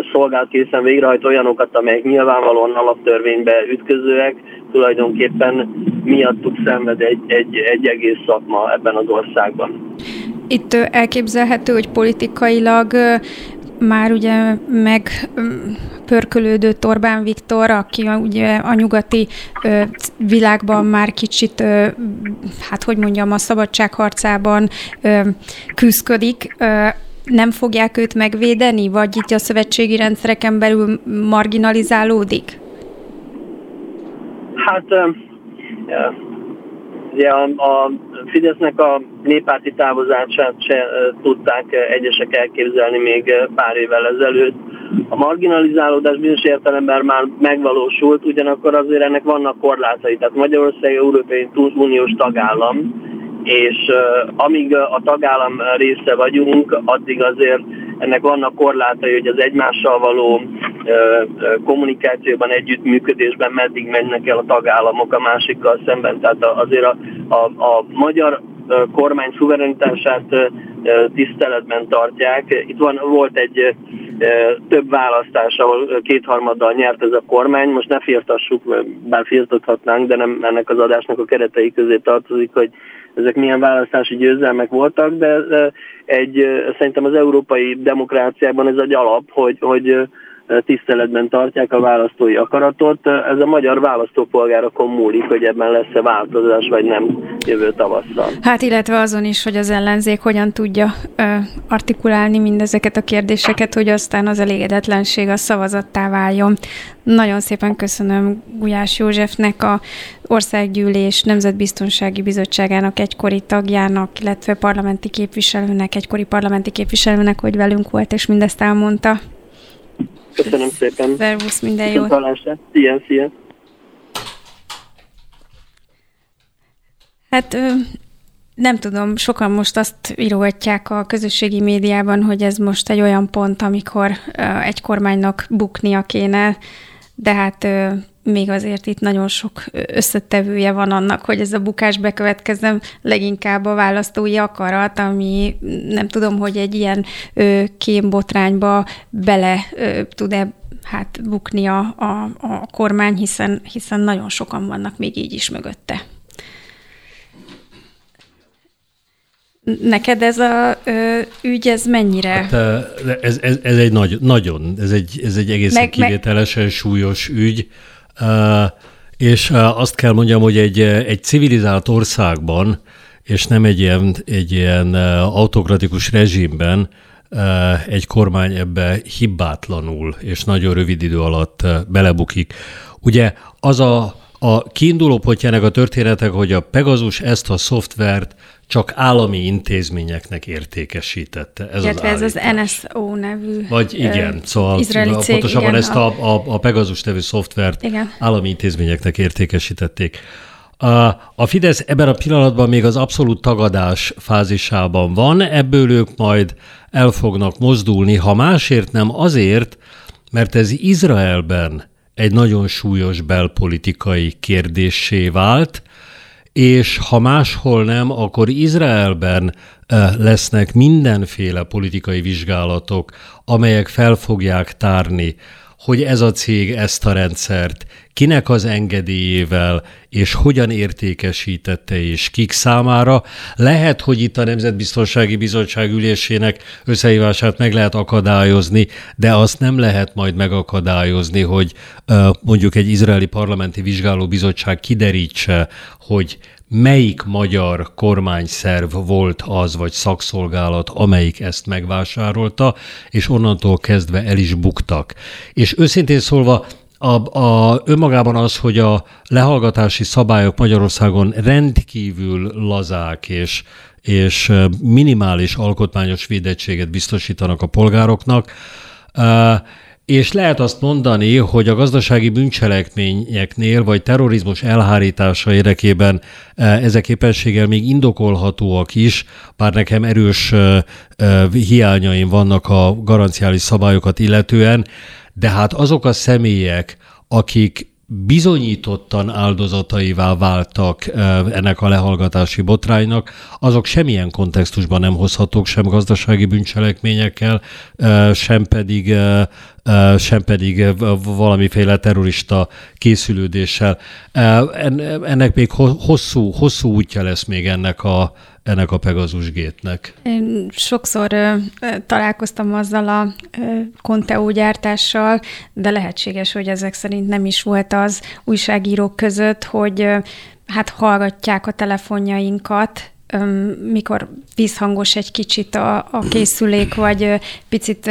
és szolgált készen végrehajt olyanokat, amelyek nyilvánvalóan alaptörvénybe ütközőek, tulajdonképpen miattuk szenved egy, egy, egy egész szakma ebben az országban. Itt elképzelhető, hogy politikailag már ugye meg pörkölődött Orbán Viktor, aki ugye a nyugati ö, világban már kicsit, ö, hát hogy mondjam, a szabadságharcában ö, küzdködik. Nem fogják őt megvédeni, vagy itt a szövetségi rendszereken belül marginalizálódik? Hát ugye a, a Fidesznek a néppárti távozását se tudták egyesek elképzelni még pár évvel ezelőtt. A marginalizálódás bizonyos értelemben már megvalósult, ugyanakkor azért ennek vannak korlátai. Tehát Magyarország Európai Uniós tagállam, és uh, amíg a tagállam része vagyunk, addig azért ennek vannak korlátai, hogy az egymással való uh, kommunikációban, együttműködésben meddig mennek el a tagállamok a másikkal szemben. Tehát azért a, a, a magyar kormány szuverenitását tiszteletben tartják. Itt van, volt egy több választás, ahol kétharmaddal nyert ez a kormány. Most ne firtassuk, bár firtathatnánk, de nem ennek az adásnak a keretei közé tartozik, hogy ezek milyen választási győzelmek voltak, de egy, szerintem az európai demokráciában ez egy alap, hogy, hogy tiszteletben tartják a választói akaratot. Ez a magyar választópolgárokon múlik, hogy ebben lesz-e változás, vagy nem jövő tavasszal. Hát illetve azon is, hogy az ellenzék hogyan tudja ö, artikulálni mindezeket a kérdéseket, hogy aztán az elégedetlenség a szavazattá váljon. Nagyon szépen köszönöm Gulyás Józsefnek, a Országgyűlés Nemzetbiztonsági Bizottságának egykori tagjának, illetve parlamenti képviselőnek, egykori parlamenti képviselőnek, hogy velünk volt, és mindezt elmondta. Köszönöm szépen. Szervusz, minden jót. Szia, szia. Hát nem tudom, sokan most azt írogatják a közösségi médiában, hogy ez most egy olyan pont, amikor egy kormánynak buknia kéne, de hát még azért itt nagyon sok összetevője van annak, hogy ez a bukás bekövetkezzen, leginkább a választói akarat, ami nem tudom, hogy egy ilyen kémbotrányba bele tud-e hát bukni a, a, a kormány, hiszen, hiszen nagyon sokan vannak még így is mögötte. Neked ez a ö, ügy, ez mennyire? Hát, ez, ez, ez egy nagy, nagyon, ez egy, ez egy egészen meg, kivételesen meg... súlyos ügy. És azt kell mondjam, hogy egy, egy civilizált országban, és nem egy ilyen, egy ilyen autokratikus rezsimben egy kormány ebbe hibátlanul és nagyon rövid idő alatt belebukik. Ugye az a, a kiinduló pontjának a történetek, hogy a Pegasus ezt a szoftvert csak állami intézményeknek értékesítette. Ez Illetve az ez az NSO nevű Vagy igen, szóval izraeli cég, pontosabban igen, ezt a, a, a Pegasus nevű szoftvert igen. állami intézményeknek értékesítették. A, a Fidesz ebben a pillanatban még az abszolút tagadás fázisában van, ebből ők majd el fognak mozdulni, ha másért nem azért, mert ez Izraelben egy nagyon súlyos belpolitikai kérdésé vált, és ha máshol nem, akkor Izraelben eh, lesznek mindenféle politikai vizsgálatok, amelyek fel fogják tárni, hogy ez a cég ezt a rendszert kinek az engedélyével és hogyan értékesítette és kik számára. Lehet, hogy itt a Nemzetbiztonsági Bizottság ülésének összehívását meg lehet akadályozni, de azt nem lehet majd megakadályozni, hogy mondjuk egy izraeli parlamenti vizsgálóbizottság kiderítse, hogy melyik magyar kormányszerv volt az, vagy szakszolgálat, amelyik ezt megvásárolta, és onnantól kezdve el is buktak. És őszintén szólva, a, a, önmagában az, hogy a lehallgatási szabályok Magyarországon rendkívül lazák és, és minimális alkotmányos védettséget biztosítanak a polgároknak, és lehet azt mondani, hogy a gazdasági bűncselekményeknél vagy terrorizmus elhárítása érdekében ezek képességgel még indokolhatóak is, bár nekem erős hiányaim vannak a garanciális szabályokat illetően, de hát azok a személyek, akik bizonyítottan áldozataivá váltak ennek a lehallgatási botránynak, azok semmilyen kontextusban nem hozhatók sem gazdasági bűncselekményekkel, sem pedig, sem pedig valamiféle terrorista készülődéssel. Ennek még hosszú, hosszú útja lesz még ennek a, ennek a Pegasus gétnek? Én sokszor ö, találkoztam azzal a Conteo gyártással, de lehetséges, hogy ezek szerint nem is volt az újságírók között, hogy ö, hát hallgatják a telefonjainkat, mikor vízhangos egy kicsit a, a készülék, vagy picit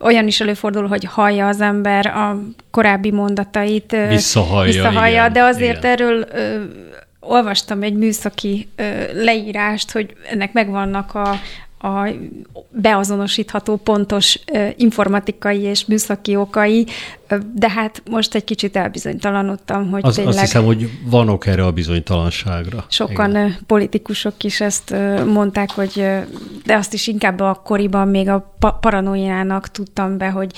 olyan is előfordul, hogy hallja az ember a korábbi mondatait. Visszahallja, visszahallja igen, de azért igen. erről olvastam egy műszaki ö, leírást, hogy ennek megvannak a, a beazonosítható pontos ö, informatikai és műszaki okai, ö, de hát most egy kicsit elbizonytalanodtam, hogy az, tényleg... Azt hiszem, hogy van ok erre a bizonytalanságra. Sokan Igen. politikusok is ezt mondták, hogy de azt is inkább akkoriban még a paranoiának tudtam be, hogy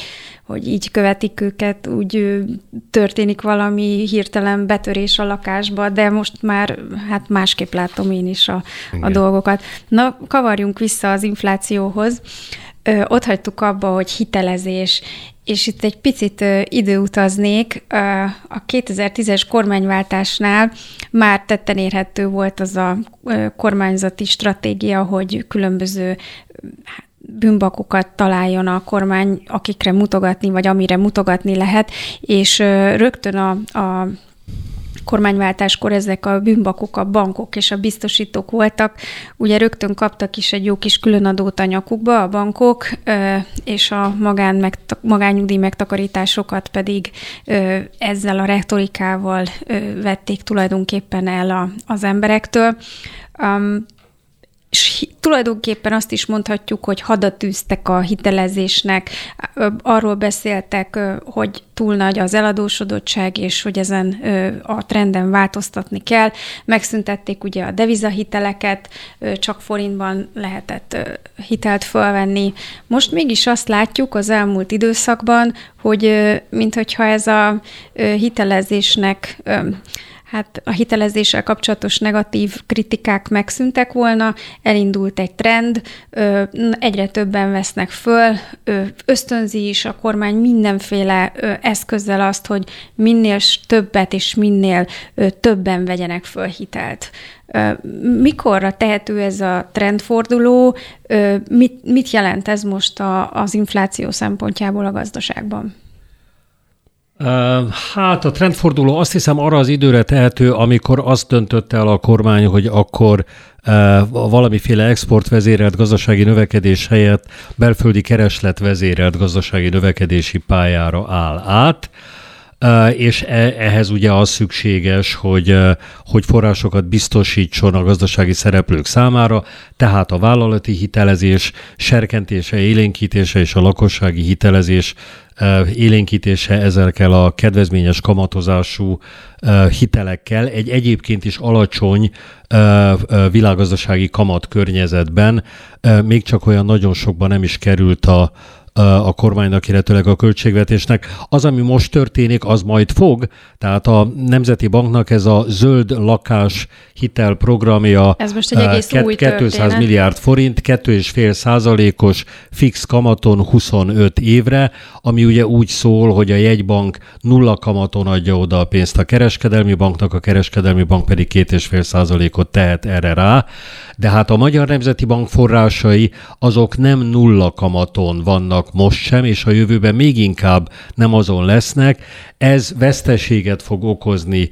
hogy így követik őket, úgy történik valami hirtelen betörés a lakásba, de most már hát másképp látom én is a, a dolgokat. Na, kavarjunk vissza az inflációhoz. Ö, ott hagytuk abba, hogy hitelezés, és itt egy picit ö, időutaznék. Ö, a 2010-es kormányváltásnál már tetten érhető volt az a ö, kormányzati stratégia, hogy különböző hát, bűnbakokat találjon a kormány, akikre mutogatni, vagy amire mutogatni lehet, és rögtön a, a kormányváltáskor ezek a bűnbakok, a bankok és a biztosítók voltak. Ugye rögtön kaptak is egy jó kis különadót a nyakukba a bankok, és a magán magányugdíj megtakarításokat pedig ezzel a retorikával vették tulajdonképpen el a, az emberektől és tulajdonképpen azt is mondhatjuk, hogy hadat űztek a hitelezésnek, arról beszéltek, hogy túl nagy az eladósodottság, és hogy ezen a trenden változtatni kell. Megszüntették ugye a devizahiteleket, csak forintban lehetett hitelt fölvenni. Most mégis azt látjuk az elmúlt időszakban, hogy minthogyha ez a hitelezésnek hát a hitelezéssel kapcsolatos negatív kritikák megszűntek volna, elindult egy trend, egyre többen vesznek föl, ösztönzi is a kormány mindenféle eszközzel azt, hogy minél többet és minél többen vegyenek föl hitelt. Mikorra tehető ez a trendforduló? Mit, mit jelent ez most a, az infláció szempontjából a gazdaságban? Hát a trendforduló azt hiszem arra az időre tehető, amikor azt döntötte el a kormány, hogy akkor valamiféle exportvezérelt gazdasági növekedés helyett belföldi kereslet vezérelt gazdasági növekedési pályára áll át és e, ehhez ugye az szükséges, hogy, hogy forrásokat biztosítson a gazdasági szereplők számára, tehát a vállalati hitelezés serkentése, élénkítése és a lakossági hitelezés élénkítése ezekkel a kedvezményes kamatozású hitelekkel egy egyébként is alacsony világgazdasági kamat környezetben még csak olyan nagyon sokban nem is került a, a kormánynak, illetőleg a költségvetésnek. Az, ami most történik, az majd fog, tehát a Nemzeti Banknak ez a zöld lakás hitel programja ez most egy egész ke- új 200 történet. milliárd forint, 2,5 százalékos fix kamaton 25 évre, ami ugye úgy szól, hogy a jegybank nulla kamaton adja oda a pénzt a kereskedelmi banknak, a kereskedelmi bank pedig 2,5 százalékot tehet erre rá, de hát a Magyar Nemzeti Bank forrásai azok nem nulla kamaton vannak vannak most sem, és a jövőben még inkább nem azon lesznek, ez veszteséget fog okozni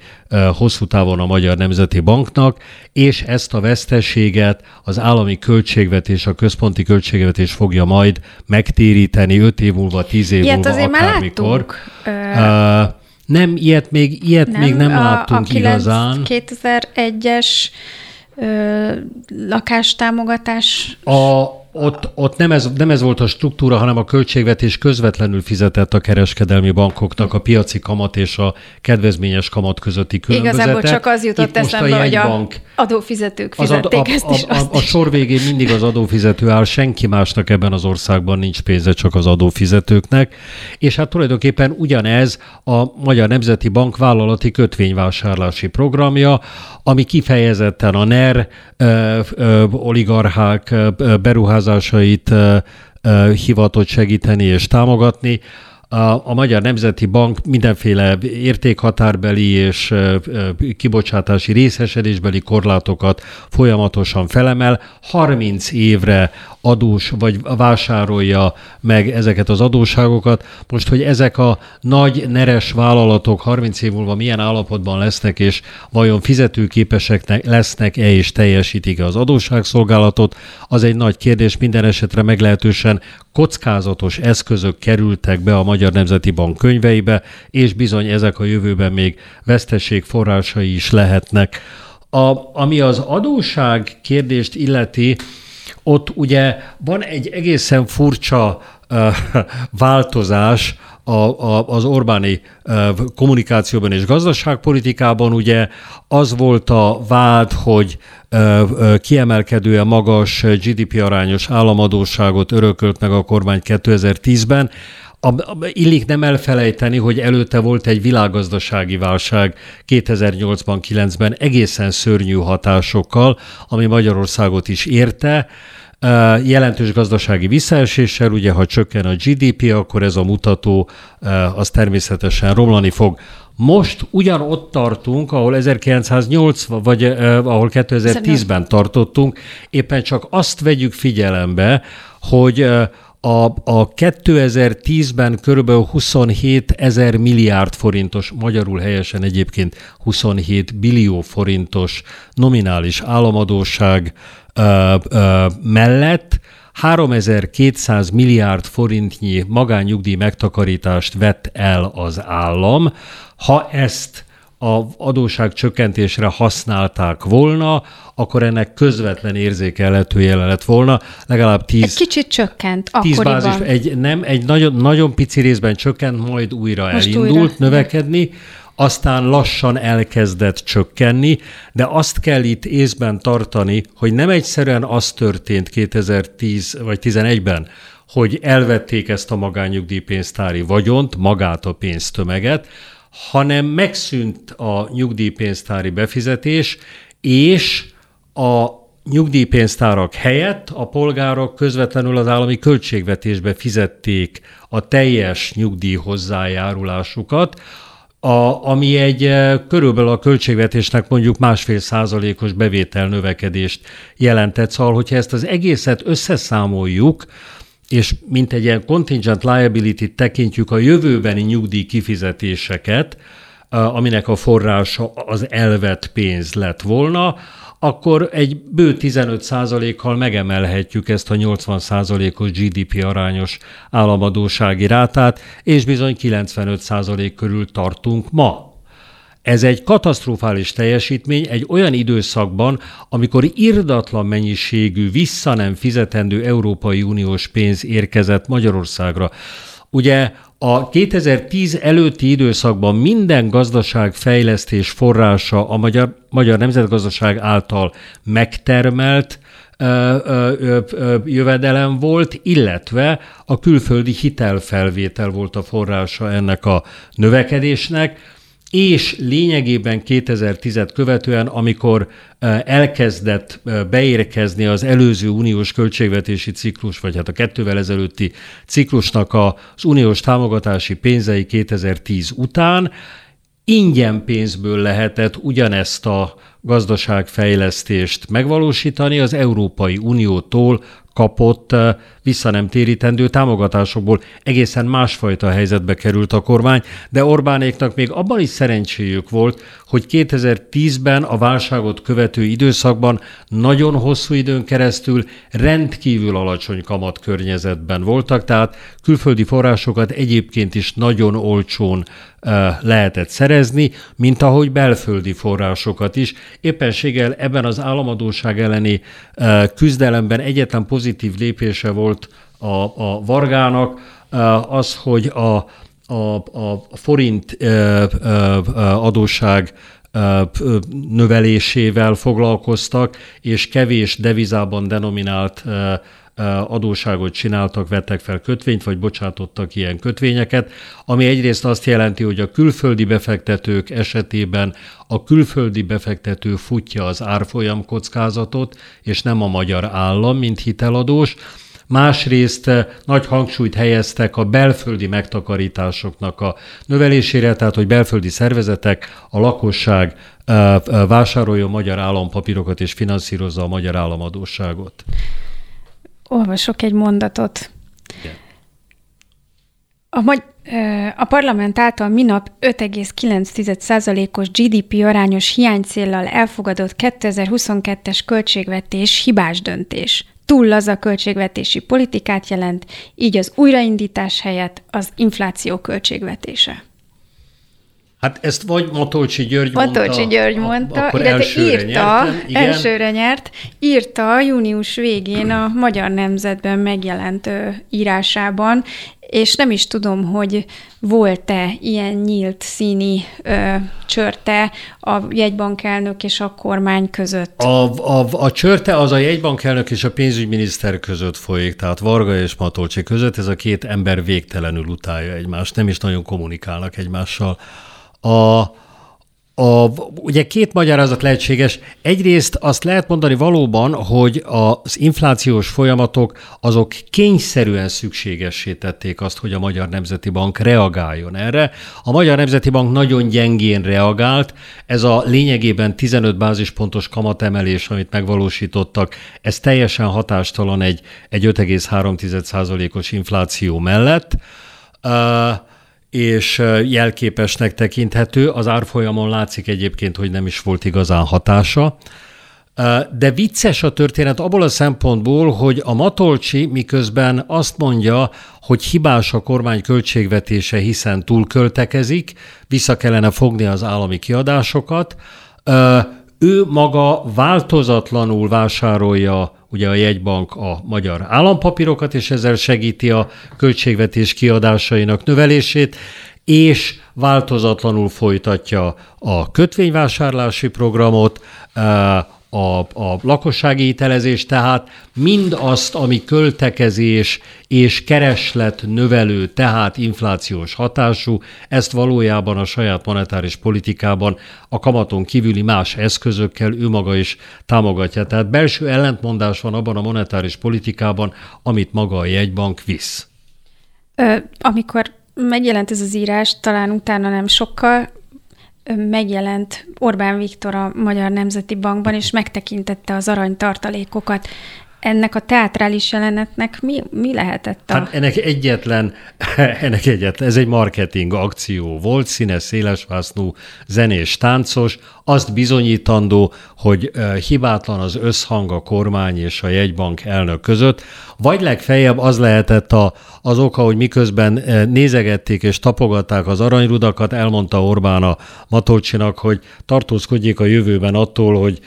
hosszú távon a Magyar Nemzeti Banknak, és ezt a veszteséget az állami költségvetés, a központi költségvetés fogja majd megtéríteni 5 év múlva, 10 év Ilyet múlva, azért akármikor. Már uh, nem, ilyet még, ilyet nem, még nem a, láttunk a 9, igazán. 2001-es lakástámogatás. A, ott, ott nem, ez, nem ez volt a struktúra, hanem a költségvetés közvetlenül fizetett a kereskedelmi bankoknak a piaci kamat és a kedvezményes kamat közötti különbözete. Igazából csak az jutott eszembe, hogy a bank, adófizetők fizették az ad, a, ezt is. A, a, a, a sor végén mindig az adófizető áll, senki másnak ebben az országban nincs pénze, csak az adófizetőknek. És hát tulajdonképpen ugyanez a Magyar Nemzeti Bank vállalati kötvényvásárlási programja, ami kifejezetten a NER ö, ö, oligarchák ö, beruházását beruházásait hivatott segíteni és támogatni. A, Magyar Nemzeti Bank mindenféle értékhatárbeli és kibocsátási részesedésbeli korlátokat folyamatosan felemel. 30 évre adós, vagy vásárolja meg ezeket az adóságokat. Most, hogy ezek a nagy neres vállalatok 30 év múlva milyen állapotban lesznek, és vajon fizetőképesek lesznek-e és teljesítik-e az adósságszolgálatot, az egy nagy kérdés. Minden esetre meglehetősen kockázatos eszközök kerültek be a Magyar Nemzeti Bank könyveibe, és bizony ezek a jövőben még veszteség forrásai is lehetnek. A, ami az adóság kérdést illeti, ott ugye van egy egészen furcsa változás a, a, az Orbáni kommunikációban és gazdaságpolitikában. Ugye az volt a vád, hogy kiemelkedően magas GDP arányos államadóságot örökölt meg a kormány 2010-ben, a, illik nem elfelejteni, hogy előtte volt egy világgazdasági válság 2008-ban, 9-ben egészen szörnyű hatásokkal, ami Magyarországot is érte, jelentős gazdasági visszaeséssel, ugye ha csökken a GDP, akkor ez a mutató az természetesen romlani fog. Most ugyanott tartunk, ahol 1980, vagy eh, ahol 2010-ben tartottunk, éppen csak azt vegyük figyelembe, hogy a, a 2010-ben kb. 27 ezer milliárd forintos, magyarul helyesen egyébként 27 billió forintos nominális államadóság ö, ö, mellett 3200 milliárd forintnyi magánnyugdíj megtakarítást vett el az állam. Ha ezt a adóság csökkentésre használták volna, akkor ennek közvetlen érzékelhető jelen lett volna, legalább 10... Egy kicsit csökkent 10 bázis, egy, nem, egy nagyon, nagyon pici részben csökkent, majd újra Most elindult újra. növekedni, aztán lassan elkezdett csökkenni, de azt kell itt észben tartani, hogy nem egyszerűen az történt 2010 vagy 2011-ben, hogy elvették ezt a magányugdíjpénztári vagyont, magát a pénztömeget, hanem megszűnt a nyugdíjpénztári befizetés, és a nyugdíjpénztárak helyett a polgárok közvetlenül az állami költségvetésbe fizették a teljes nyugdíj hozzájárulásukat, a, ami egy eh, körülbelül a költségvetésnek mondjuk másfél százalékos bevétel növekedést jelentett. Szóval, hogyha ezt az egészet összeszámoljuk, és mint egy ilyen contingent liability tekintjük a jövőbeni nyugdíj kifizetéseket, eh, aminek a forrása az elvett pénz lett volna, akkor egy bő 15%-kal megemelhetjük ezt a 80%-os GDP arányos államadósági rátát, és bizony 95% körül tartunk ma. Ez egy katasztrofális teljesítmény egy olyan időszakban, amikor irdatlan mennyiségű vissza nem fizetendő Európai Uniós pénz érkezett Magyarországra. Ugye a 2010 előtti időszakban minden gazdaságfejlesztés forrása a magyar, magyar nemzetgazdaság által megtermelt jövedelem volt, illetve a külföldi hitelfelvétel volt a forrása ennek a növekedésnek és lényegében 2010 követően, amikor elkezdett beérkezni az előző uniós költségvetési ciklus, vagy hát a kettővel ezelőtti ciklusnak az uniós támogatási pénzei 2010 után, ingyen pénzből lehetett ugyanezt a gazdaságfejlesztést megvalósítani az Európai Uniótól kapott vissza nem térítendő támogatásokból. Egészen másfajta helyzetbe került a kormány, de Orbánéknak még abban is szerencséjük volt, hogy 2010-ben a válságot követő időszakban nagyon hosszú időn keresztül rendkívül alacsony kamat környezetben voltak, tehát külföldi forrásokat egyébként is nagyon olcsón lehetett szerezni, mint ahogy belföldi forrásokat is. Éppenséggel ebben az államadóság elleni küzdelemben egyetlen pozitív lépése volt a, a Vargának, az, hogy a, a, a forint adóság növelésével foglalkoztak, és kevés devizában denominált adóságot csináltak, vettek fel kötvényt, vagy bocsátottak ilyen kötvényeket, ami egyrészt azt jelenti, hogy a külföldi befektetők esetében a külföldi befektető futja az árfolyam kockázatot, és nem a magyar állam, mint hiteladós, Másrészt nagy hangsúlyt helyeztek a belföldi megtakarításoknak a növelésére, tehát hogy belföldi szervezetek, a lakosság vásároljon magyar állampapírokat és finanszírozza a magyar államadóságot. Olvasok egy mondatot. Igen. A, magy- a parlament által minap 5,9%-os GDP arányos hiánycéllal elfogadott 2022-es költségvetés hibás döntés. Túl a költségvetési politikát jelent, így az újraindítás helyett az infláció költségvetése. Hát ezt vagy Matolcsi György mondta. Matolcsi György mondta, akkor illetve írta, nyertem, igen. elsőre nyert, írta június végén a Magyar Nemzetben megjelent írásában, és nem is tudom, hogy volt-e ilyen nyílt színi ö, csörte a jegybankelnök és a kormány között? A, a, a csörte az a jegybankelnök és a pénzügyminiszter között folyik, tehát Varga és Matolcsi között, ez a két ember végtelenül utálja egymást, nem is nagyon kommunikálnak egymással. A, a, ugye két magyarázat lehetséges. Egyrészt azt lehet mondani valóban, hogy az inflációs folyamatok azok kényszerűen szükségessé tették azt, hogy a Magyar Nemzeti Bank reagáljon erre. A Magyar Nemzeti Bank nagyon gyengén reagált. Ez a lényegében 15 bázispontos kamatemelés, amit megvalósítottak, ez teljesen hatástalan egy, egy 5,3%-os infláció mellett. Uh, és jelképesnek tekinthető. Az árfolyamon látszik egyébként, hogy nem is volt igazán hatása. De vicces a történet abból a szempontból, hogy a Matolcsi miközben azt mondja, hogy hibás a kormány költségvetése, hiszen túlköltekezik, vissza kellene fogni az állami kiadásokat, ő maga változatlanul vásárolja ugye a jegybank a magyar állampapírokat, és ezzel segíti a költségvetés kiadásainak növelését, és változatlanul folytatja a kötvényvásárlási programot, a, a lakossági hitelezés, tehát mindazt, ami költekezés és kereslet növelő, tehát inflációs hatású, ezt valójában a saját monetáris politikában a kamaton kívüli más eszközökkel ő maga is támogatja. Tehát belső ellentmondás van abban a monetáris politikában, amit maga a jegybank visz. Ö, amikor megjelent ez az írás, talán utána nem sokkal, megjelent Orbán Viktor a Magyar Nemzeti Bankban, és megtekintette az aranytartalékokat. Ennek a teátrális jelenetnek mi, mi lehetett a... Hát ennek egyetlen, ennek egyetlen, ez egy marketing akció volt, színes, szélesvásznú, zenés, táncos, azt bizonyítandó, hogy hibátlan az összhang a kormány és a jegybank elnök között, vagy legfeljebb az lehetett a, az oka, hogy miközben nézegették és tapogatták az aranyrudakat, elmondta Orbán a Matolcsinak, hogy tartózkodjék a jövőben attól, hogy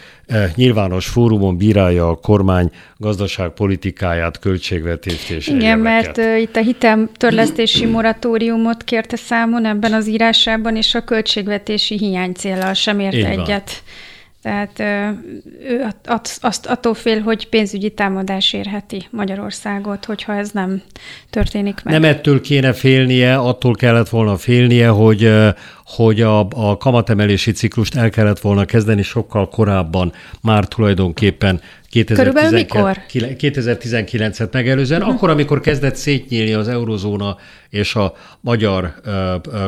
nyilvános fórumon bírálja a kormány gazdaságpolitikáját, költségvetést és Igen, egyebeket. mert itt a hiteltörlesztési moratóriumot kérte számon ebben az írásában, és a költségvetési hiánycéllal sem ért Így egyet. Tehát ő azt attól fél, hogy pénzügyi támadás érheti Magyarországot, hogyha ez nem történik meg. Nem ettől kéne félnie, attól kellett volna félnie, hogy, hogy a, a kamatemelési ciklust el kellett volna kezdeni sokkal korábban, már tulajdonképpen 2019-et megelőzően, uh-huh. akkor, amikor kezdett szétnyílni az eurozóna és a magyar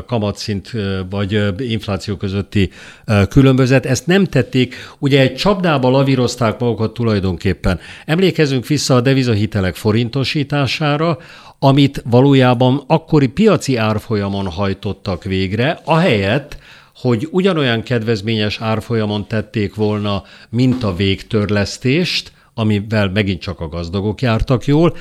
kamatszint vagy infláció közötti különbözet. Ezt nem tették, ugye egy csapdába lavírozták magukat tulajdonképpen. Emlékezünk vissza a devizahitelek forintosítására, amit valójában akkori piaci árfolyamon hajtottak végre, ahelyett, hogy ugyanolyan kedvezményes árfolyamon tették volna, mint a végtörlesztést, amivel megint csak a gazdagok jártak jól,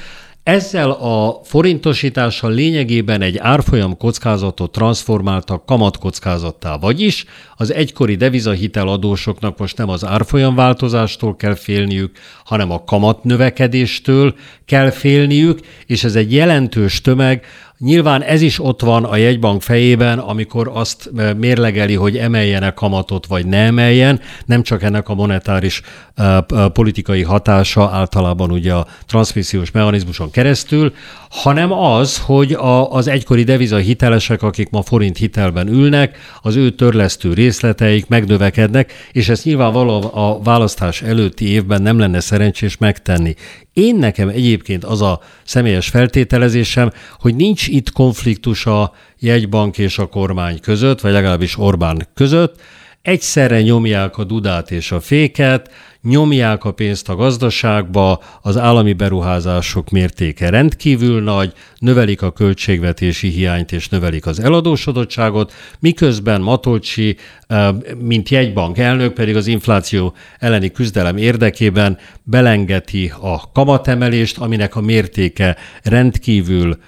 ezzel a forintosítással lényegében egy árfolyam kockázatot transformáltak kamatkockázattá, vagyis az egykori devizahitel adósoknak most nem az árfolyam változástól kell félniük, hanem a kamat növekedéstől kell félniük, és ez egy jelentős tömeg, Nyilván ez is ott van a jegybank fejében, amikor azt eh, mérlegeli, hogy emeljenek kamatot, vagy ne emeljen, nem csak ennek a monetáris uh, politikai hatása általában ugye a transmissziós mechanizmuson keresztül, hanem az, hogy a, az egykori deviza hitelesek, akik ma forint hitelben ülnek, az ő törlesztő részleteik megnövekednek, és ezt nyilvánvalóan a választás előtti évben nem lenne szerencsés megtenni. Én nekem egyébként az a személyes feltételezésem, hogy nincs itt konfliktus a jegybank és a kormány között, vagy legalábbis Orbán között, egyszerre nyomják a dudát és a féket, nyomják a pénzt a gazdaságba, az állami beruházások mértéke rendkívül nagy, növelik a költségvetési hiányt és növelik az eladósodottságot, miközben Matolcsi, eh, mint jegybank elnök pedig az infláció elleni küzdelem érdekében belengeti a kamatemelést, aminek a mértéke rendkívül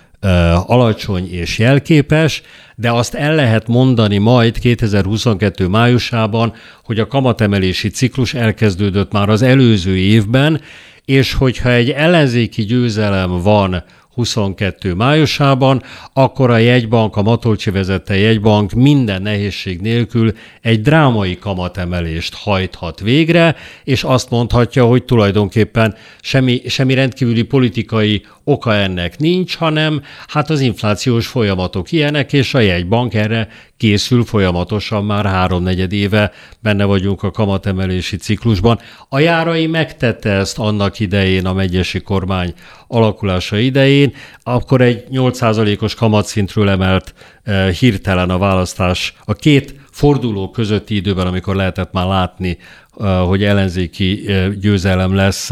alacsony és jelképes, de azt el lehet mondani majd 2022 májusában, hogy a kamatemelési ciklus elkezdődött már az előző évben, és hogyha egy ellenzéki győzelem van 22 májusában, akkor a jegybank, a Matolcsi vezette jegybank minden nehézség nélkül egy drámai kamatemelést hajthat végre, és azt mondhatja, hogy tulajdonképpen semmi, semmi rendkívüli politikai oka ennek nincs, hanem hát az inflációs folyamatok ilyenek, és a jegybank erre készül folyamatosan, már háromnegyed éve benne vagyunk a kamatemelési ciklusban. A járai megtette ezt annak idején a megyesi kormány alakulása idején, akkor egy 8%-os kamatszintről emelt eh, hirtelen a választás a két forduló közötti időben, amikor lehetett már látni, eh, hogy ellenzéki eh, győzelem lesz,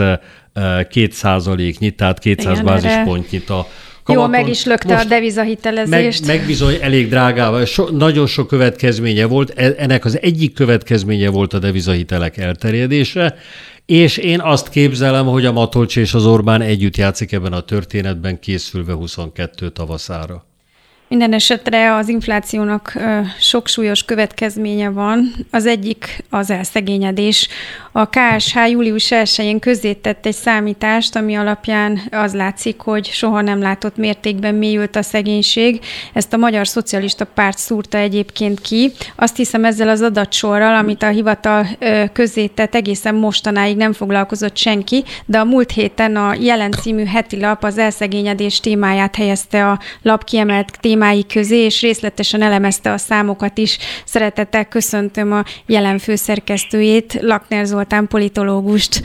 két százaléknyi, tehát 200 bázispontnyit a kamaton. Jó, meg is lökte a devizahitelezést. Meg, meg bizony elég drágával. So, nagyon sok következménye volt. E, ennek az egyik következménye volt a devizahitelek elterjedése, és én azt képzelem, hogy a Matolcs és az Orbán együtt játszik ebben a történetben, készülve 22 tavaszára. Minden esetre az inflációnak sok súlyos következménye van. Az egyik az elszegényedés. A KSH július 1-én közzétett egy számítást, ami alapján az látszik, hogy soha nem látott mértékben mélyült a szegénység. Ezt a Magyar Szocialista Párt szúrta egyébként ki. Azt hiszem ezzel az adatsorral, amit a hivatal közzétett, egészen mostanáig nem foglalkozott senki, de a múlt héten a Jelen című heti lap az elszegényedés témáját helyezte a lap kiemelt témáját témái közé, és részletesen elemezte a számokat is. Szeretettel köszöntöm a jelen főszerkesztőjét, Lakner Zoltán politológust.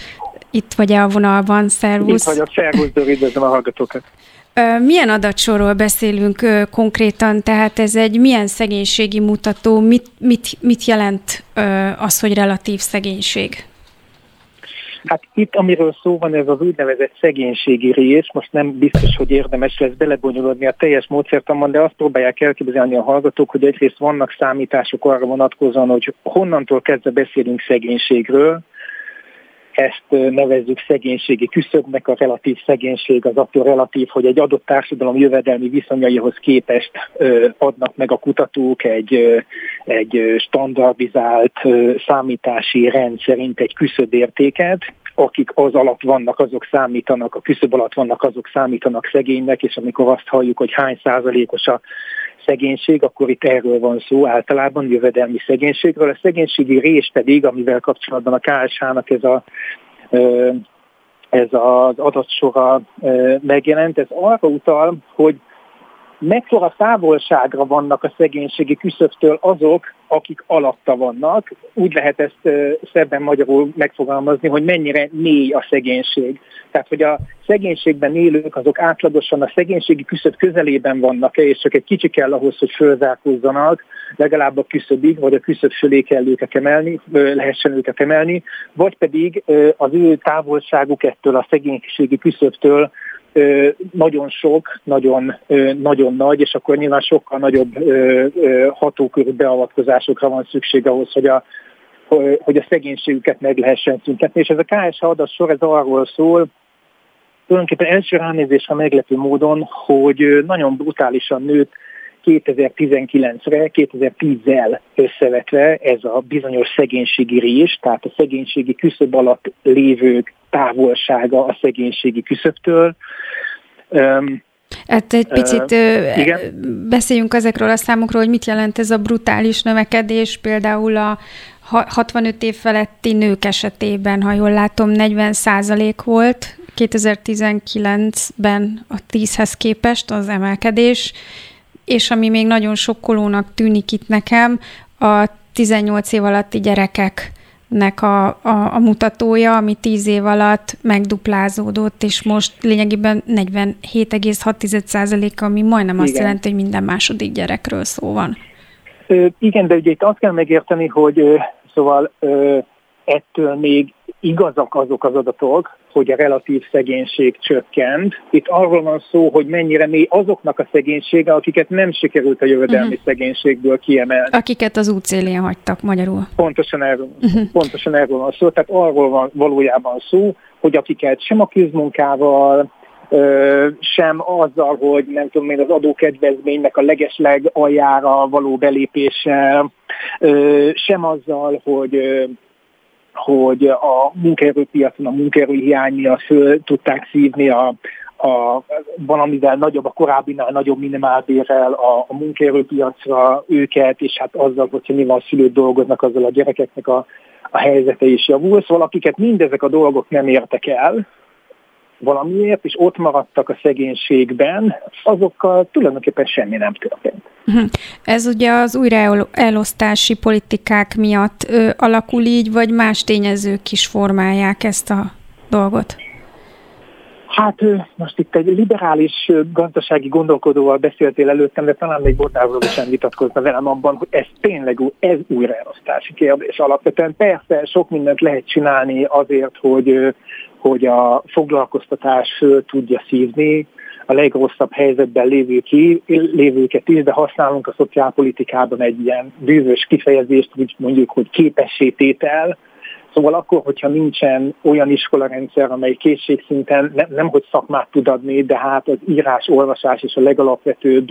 Itt vagy a vonalban, szervusz. Itt vagyok, szervusz, üdvözlöm a hallgatókat. Milyen adatsorról beszélünk konkrétan, tehát ez egy milyen szegénységi mutató, mit, mit, mit jelent az, hogy relatív szegénység? Hát itt, amiről szó van, ez az úgynevezett szegénységi rész, most nem biztos, hogy érdemes lesz belebonyolódni a teljes módszertanban, de azt próbálják elképzelni a hallgatók, hogy egyrészt vannak számítások arra vonatkozóan, hogy honnantól kezdve beszélünk szegénységről, ezt nevezzük szegénységi küszöbnek, a relatív szegénység az attól relatív, hogy egy adott társadalom jövedelmi viszonyaihoz képest adnak meg a kutatók egy, egy standardizált számítási rendszerint egy küszöbértéket, akik az alatt vannak, azok számítanak, a küszöb alatt vannak, azok számítanak szegénynek, és amikor azt halljuk, hogy hány százalékos a szegénység, akkor itt erről van szó általában, jövedelmi szegénységről. A szegénységi rész pedig, amivel kapcsolatban a KSH-nak ez a ez az adatsora megjelent, ez arra utal, hogy mekkora távolságra vannak a szegénységi küszöbtől azok, akik alatta vannak. Úgy lehet ezt szebben magyarul megfogalmazni, hogy mennyire mély a szegénység. Tehát, hogy a szegénységben élők azok átlagosan a szegénységi küszöb közelében vannak-e, és csak egy kicsi kell ahhoz, hogy fölzárkózzanak, legalább a küszöbig, vagy a küszöb fölé kell őket emelni, lehessen őket emelni, vagy pedig az ő távolságuk ettől a szegénységi küszöbtől nagyon sok, nagyon, nagyon nagy, és akkor nyilván sokkal nagyobb hatókörű beavatkozásokra van szükség ahhoz, hogy a, hogy a szegénységüket meg lehessen szüntetni. És ez a KSH adat sor, ez arról szól, tulajdonképpen első ránézésre meglepő módon, hogy nagyon brutálisan nőtt 2019-re, 2010-zel összevetve ez a bizonyos szegénységi rés, tehát a szegénységi küszöb alatt lévők távolsága a szegénységi küszöbtől. Hát egy picit uh, igen? beszéljünk ezekről a számokról, hogy mit jelent ez a brutális növekedés, például a 65 év feletti nők esetében, ha jól látom, 40 százalék volt 2019-ben a 10-hez képest az emelkedés, és ami még nagyon sokkolónak tűnik itt nekem, a 18 év alatti gyerekek nek a, a, a mutatója, ami 10 év alatt megduplázódott, és most lényegében 47,6%, ami majdnem Igen. azt jelenti, hogy minden második gyerekről szó van. Ö, igen, de ugye itt azt kell megérteni, hogy ö, szóval ö, ettől még igazak azok az adatok, hogy a relatív szegénység csökkent. Itt arról van szó, hogy mennyire mély azoknak a szegénysége, akiket nem sikerült a jövedelmi uh-huh. szegénységből kiemelni. Akiket az útszélén hagytak magyarul. Pontosan erről, uh-huh. pontosan erről van szó. Tehát arról van valójában szó, hogy akiket sem a kézmunkával, sem azzal, hogy nem tudom én az adókedvezménynek a legesleg aljára való belépéssel, sem azzal, hogy hogy a munkaerőpiacon a munkaerő hiány miatt föl tudták szívni a, a valamivel nagyobb, a korábbinál nagyobb minimálbérrel a, a munkaerőpiacra őket, és hát azzal, hogyha nyilván a szülők dolgoznak, azzal a gyerekeknek a, a helyzete is javul. Szóval akiket mindezek a dolgok nem értek el, valamiért, és ott maradtak a szegénységben, azokkal tulajdonképpen semmi nem történt. Mhm. Ez ugye az újraelosztási politikák miatt ö, alakul így, vagy más tényezők is formálják ezt a dolgot? Hát most itt egy liberális gazdasági gondolkodóval beszéltél előttem, de talán még Botárról sem vitatkozna velem abban, hogy ez tényleg ez újraelosztási kérdés alapvetően. Persze sok mindent lehet csinálni azért, hogy, hogy a foglalkoztatás föl tudja szívni a legrosszabb helyzetben lévő ki, lévőket is, de használunk a szociálpolitikában egy ilyen bűvös kifejezést, úgy mondjuk, hogy képessététel, Szóval akkor, hogyha nincsen olyan iskolarendszer, amely készségszinten nem, nem hogy szakmát tud adni, de hát az írás, olvasás és a legalapvetőbb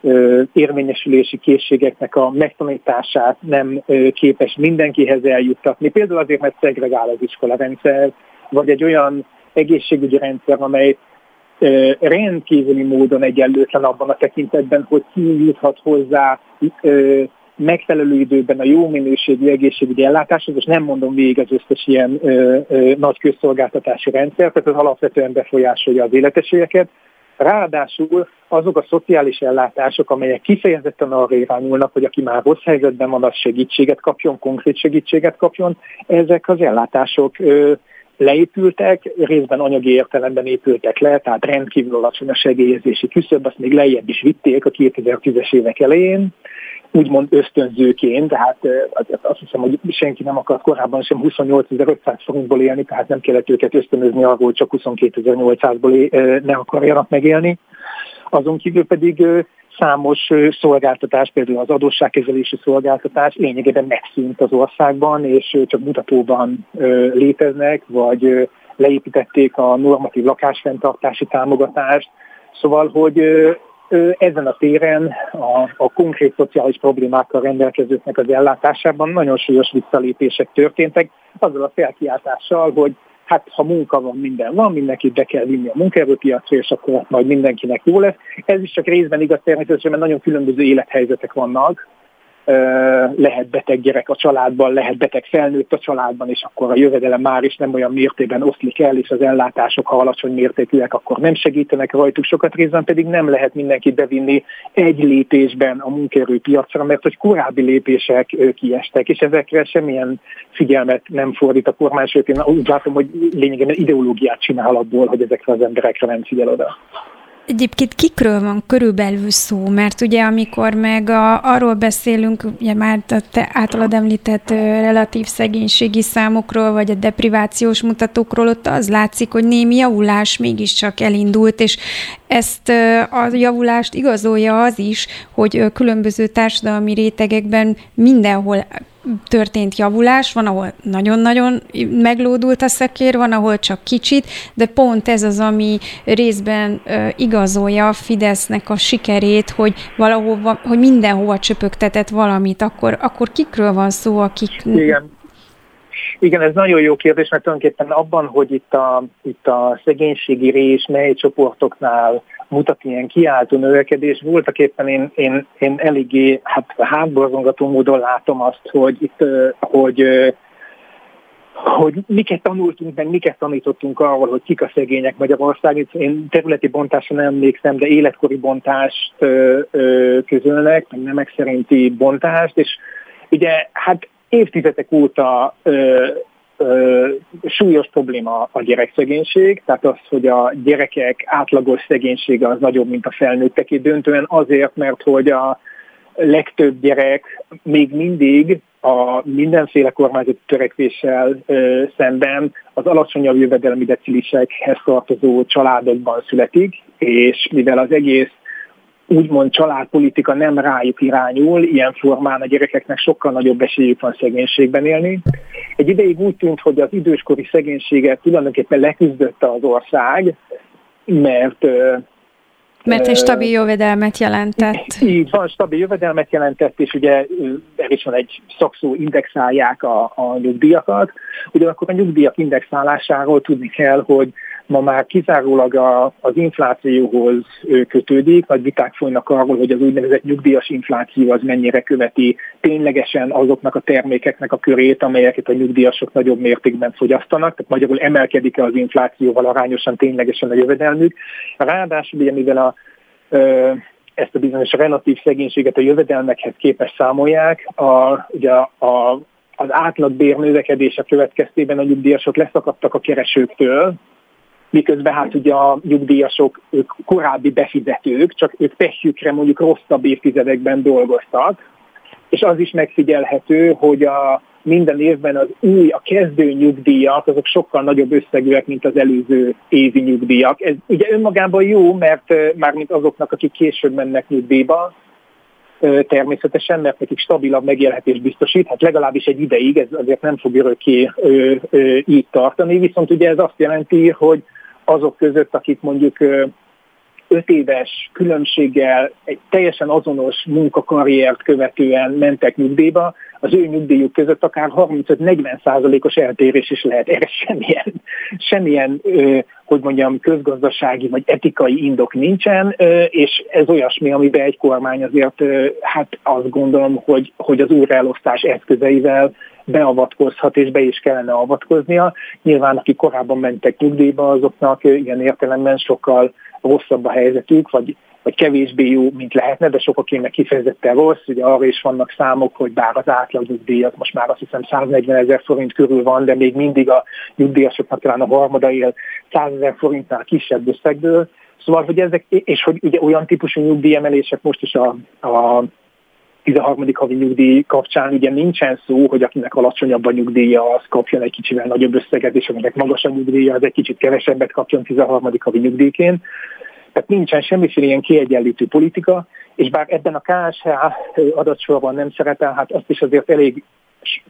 ö, érvényesülési készségeknek a megtanítását nem ö, képes mindenkihez eljuttatni. Például azért, mert szegregál az iskolarendszer, vagy egy olyan egészségügyi rendszer, amely rendkívüli módon egyenlőtlen abban a tekintetben, hogy ki juthat hozzá megfelelő időben a jó minőségű egészségügyi ellátáshoz, és nem mondom végig az összes ilyen ö, ö, nagy közszolgáltatási rendszer, tehát az alapvetően befolyásolja az életességeket. Ráadásul azok a szociális ellátások, amelyek kifejezetten arra irányulnak, hogy aki már rossz helyzetben van, az segítséget kapjon, konkrét segítséget kapjon, ezek az ellátások ö, leépültek, részben anyagi értelemben épültek le, tehát rendkívül alacsony a segélyezési küszöb, azt még lejjebb is vitték a 2010-es évek elején, úgymond ösztönzőként, tehát azt hiszem, hogy senki nem akart korábban sem 28.500 forintból élni, tehát nem kellett őket ösztönözni arról, hogy csak 22.800-ból ne akarjanak megélni. Azon kívül pedig számos szolgáltatás, például az adósságkezelési szolgáltatás lényegében megszűnt az országban, és csak mutatóban léteznek, vagy leépítették a normatív lakásfenntartási támogatást. Szóval, hogy ezen a téren a, a konkrét szociális problémákkal rendelkezőknek az ellátásában nagyon súlyos visszalépések történtek, azzal a felkiáltással, hogy hát ha munka van, minden van, mindenkit be kell vinni a munkaerőpiacra, és akkor majd mindenkinek jó lesz. Ez is csak részben igaz természetesen, mert nagyon különböző élethelyzetek vannak lehet beteg gyerek a családban, lehet beteg felnőtt a családban, és akkor a jövedelem már is nem olyan mértékben oszlik el, és az ellátások, ha alacsony mértékűek, akkor nem segítenek rajtuk sokat részben, pedig nem lehet mindenkit bevinni egy lépésben a munkaerőpiacra, mert hogy korábbi lépések kiestek, és ezekre semmilyen figyelmet nem fordít a kormány, sőt én úgy látom, hogy lényegében ideológiát csinál abból, hogy ezekre az emberekre nem figyel oda. Egyébként kikről van körülbelül szó? Mert ugye amikor meg a, arról beszélünk, ugye már a te általad említett relatív szegénységi számokról, vagy a deprivációs mutatókról, ott az látszik, hogy némi javulás mégiscsak elindult, és ezt a javulást igazolja az is, hogy különböző társadalmi rétegekben mindenhol történt javulás, van, ahol nagyon-nagyon meglódult a szekér, van, ahol csak kicsit, de pont ez az, ami részben igazolja a Fidesznek a sikerét, hogy valahova, hogy mindenhova csöpögtetett valamit, akkor, akkor kikről van szó, akik... Igen. Igen, ez nagyon jó kérdés, mert tulajdonképpen abban, hogy itt a, itt a szegénységi rés mely csoportoknál mutat ilyen kiáltó növekedés. Voltak éppen én, én, én eléggé hát hátborzongató módon látom azt, hogy itt, hogy hogy miket tanultunk, meg miket tanítottunk arról, hogy kik a szegények Magyarország. Én területi bontásra nem emlékszem, de életkori bontást ö, ö, közölnek, meg nemek szerinti bontást, és ugye hát évtizedek óta ö, súlyos probléma a gyerekszegénység, tehát az, hogy a gyerekek átlagos szegénysége az nagyobb, mint a felnőtteké, döntően azért, mert hogy a legtöbb gyerek még mindig a mindenféle kormányzati törekvéssel ö, szemben az alacsonyabb jövedelmi decilisekhez tartozó családokban születik, és mivel az egész úgymond családpolitika nem rájuk irányul, ilyen formán a gyerekeknek sokkal nagyobb esélyük van szegénységben élni. Egy ideig úgy tűnt, hogy az időskori szegénységet tulajdonképpen leküzdötte az ország, mert mert egy stabil jövedelmet jelentett. Így van, stabil jövedelmet jelentett, és ugye er is van egy szakszó, indexálják a, a nyugdíjakat. Ugyanakkor a nyugdíjak indexálásáról tudni kell, hogy ma már kizárólag a, az inflációhoz kötődik, nagy viták folynak arról, hogy az úgynevezett nyugdíjas infláció az mennyire követi ténylegesen azoknak a termékeknek a körét, amelyeket a nyugdíjasok nagyobb mértékben fogyasztanak, tehát magyarul emelkedik-e az inflációval arányosan ténylegesen a jövedelmük. Ráadásul ugye mivel a ezt a bizonyos relatív szegénységet a jövedelmekhez képes számolják, a, ugye a, az átlag bérnövekedése következtében a nyugdíjasok leszakadtak a keresőktől, miközben hát ugye a nyugdíjasok, ők korábbi befizetők, csak ők pehjükre mondjuk rosszabb évtizedekben dolgoztak, és az is megfigyelhető, hogy a minden évben az új, a kezdő nyugdíjak, azok sokkal nagyobb összegűek, mint az előző évi nyugdíjak. Ez ugye önmagában jó, mert már mint azoknak, akik később mennek nyugdíjba, természetesen, mert nekik stabilabb megélhetést biztosít, hát legalábbis egy ideig, ez azért nem fog örökké így tartani, viszont ugye ez azt jelenti, hogy azok között, akik mondjuk öt éves különbséggel egy teljesen azonos munkakarriert követően mentek nyugdíjba, az ő nyugdíjuk között akár 35-40 százalékos eltérés is lehet. Erre semmilyen, semmilyen hogy mondjam, közgazdasági vagy etikai indok nincsen, és ez olyasmi, amiben egy kormány azért, hát azt gondolom, hogy, hogy az újraelosztás eszközeivel beavatkozhat, és be is kellene avatkoznia. Nyilván, akik korábban mentek nyugdíjba, azoknak ilyen értelemben sokkal rosszabb a helyzetük, vagy, vagy kevésbé jó, mint lehetne, de sokakének kifejezetten rossz. Ugye arra is vannak számok, hogy bár az átlag nyugdíjat most már azt hiszem 140 ezer forint körül van, de még mindig a nyugdíjasoknak talán a harmada él 100 ezer forintnál kisebb összegből. Szóval, hogy ezek, és hogy ugye olyan típusú nyugdíjemelések most is a, a 13. havi nyugdíj kapcsán ugye nincsen szó, hogy akinek alacsonyabb a nyugdíja, az kapjon egy kicsivel nagyobb összeget, és akinek magas a nyugdíja, az egy kicsit kevesebbet kapjon 13. havi nyugdíjként. Tehát nincsen semmiféle ilyen kiegyenlítő politika, és bár ebben a KSH adatsorban nem szerepel, hát azt is azért elég,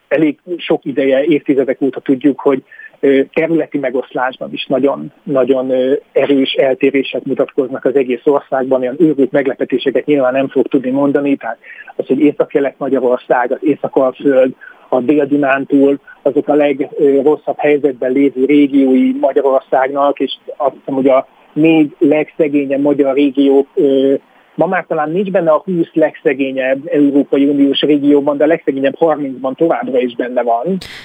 elég sok ideje, évtizedek óta tudjuk, hogy területi megoszlásban is nagyon, nagyon erős eltérések mutatkoznak az egész országban, olyan őrült meglepetéseket nyilván nem fog tudni mondani, tehát az, hogy Észak-Kelet-Magyarország, az Észak-Alföld, a Dél-Dunántúl, azok a legrosszabb helyzetben lévő régiói Magyarországnak, és azt hiszem, hogy a négy legszegényebb magyar régiók Ma már talán nincs benne a 20 legszegényebb Európai Uniós régióban, de a legszegényebb 30-ban továbbra is benne van.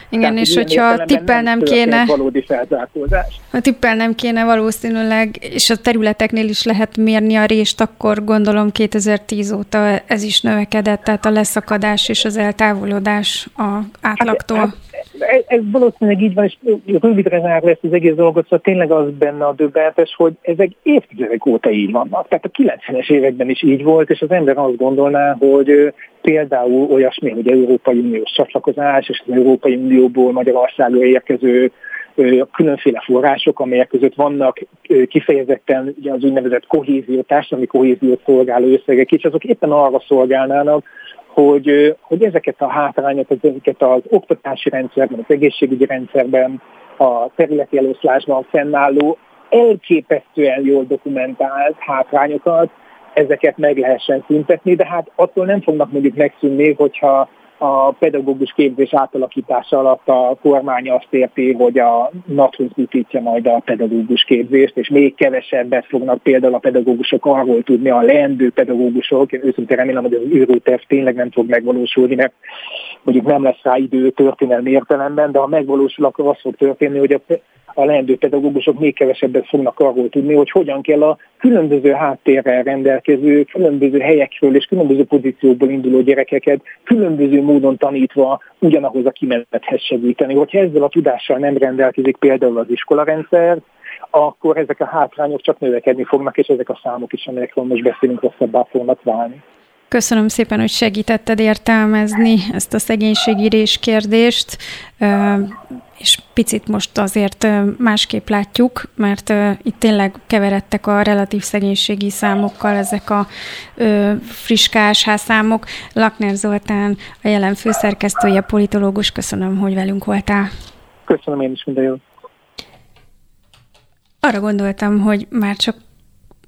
Igen, Tehát, és hogyha tippel nem kéne... Valódi felzárkózás. Ha tippel nem kéne valószínűleg, és a területeknél is lehet mérni a rést, akkor gondolom 2010 óta ez is növekedett, tehát a leszakadás és az eltávolodás a átlagtól. Hát, hát ez, valószínűleg így van, és rövidre zárva ezt az egész dolgot, szóval tényleg az benne a döbbenetes, hogy ezek évtizedek óta így vannak. Tehát a 90-es években is így volt, és az ember azt gondolná, hogy például olyasmi, hogy Európai Uniós csatlakozás, és az Európai Unióból Magyarországra érkező különféle források, amelyek között vannak kifejezetten az úgynevezett kohézió, társadalmi kohéziót szolgáló összegek, és azok éppen arra szolgálnának, hogy, hogy ezeket a hátrányokat, ezeket az oktatási rendszerben, az egészségügyi rendszerben, a területi eloszlásban fennálló elképesztően jól dokumentált hátrányokat, ezeket meg lehessen szüntetni, de hát attól nem fognak mondjuk megszűnni, hogyha a pedagógus képzés átalakítása alatt a kormány azt érti, hogy a NAT-hoz butítja majd a pedagógus képzést, és még kevesebbet fognak például a pedagógusok arról tudni, a leendő pedagógusok, én őszintén remélem, hogy az őrülterv tényleg nem fog megvalósulni, mert mondjuk nem lesz rá idő történelmi értelemben, de ha megvalósul, akkor az fog történni, hogy a a leendő pedagógusok még kevesebbet fognak arról tudni, hogy hogyan kell a különböző háttérrel rendelkező, különböző helyekről és különböző pozíciókból induló gyerekeket különböző módon tanítva ugyanahoz a kimenethez segíteni. Hogyha ezzel a tudással nem rendelkezik például az iskolarendszer, akkor ezek a hátrányok csak növekedni fognak, és ezek a számok is, amelyekről most beszélünk, rosszabbá fognak válni. Köszönöm szépen, hogy segítetted értelmezni ezt a szegénységírés kérdést, és picit most azért másképp látjuk, mert itt tényleg keveredtek a relatív szegénységi számokkal ezek a friss KSH számok. Lakner Zoltán, a jelen főszerkesztője, politológus, köszönöm, hogy velünk voltál. Köszönöm én is, minden jó. Arra gondoltam, hogy már csak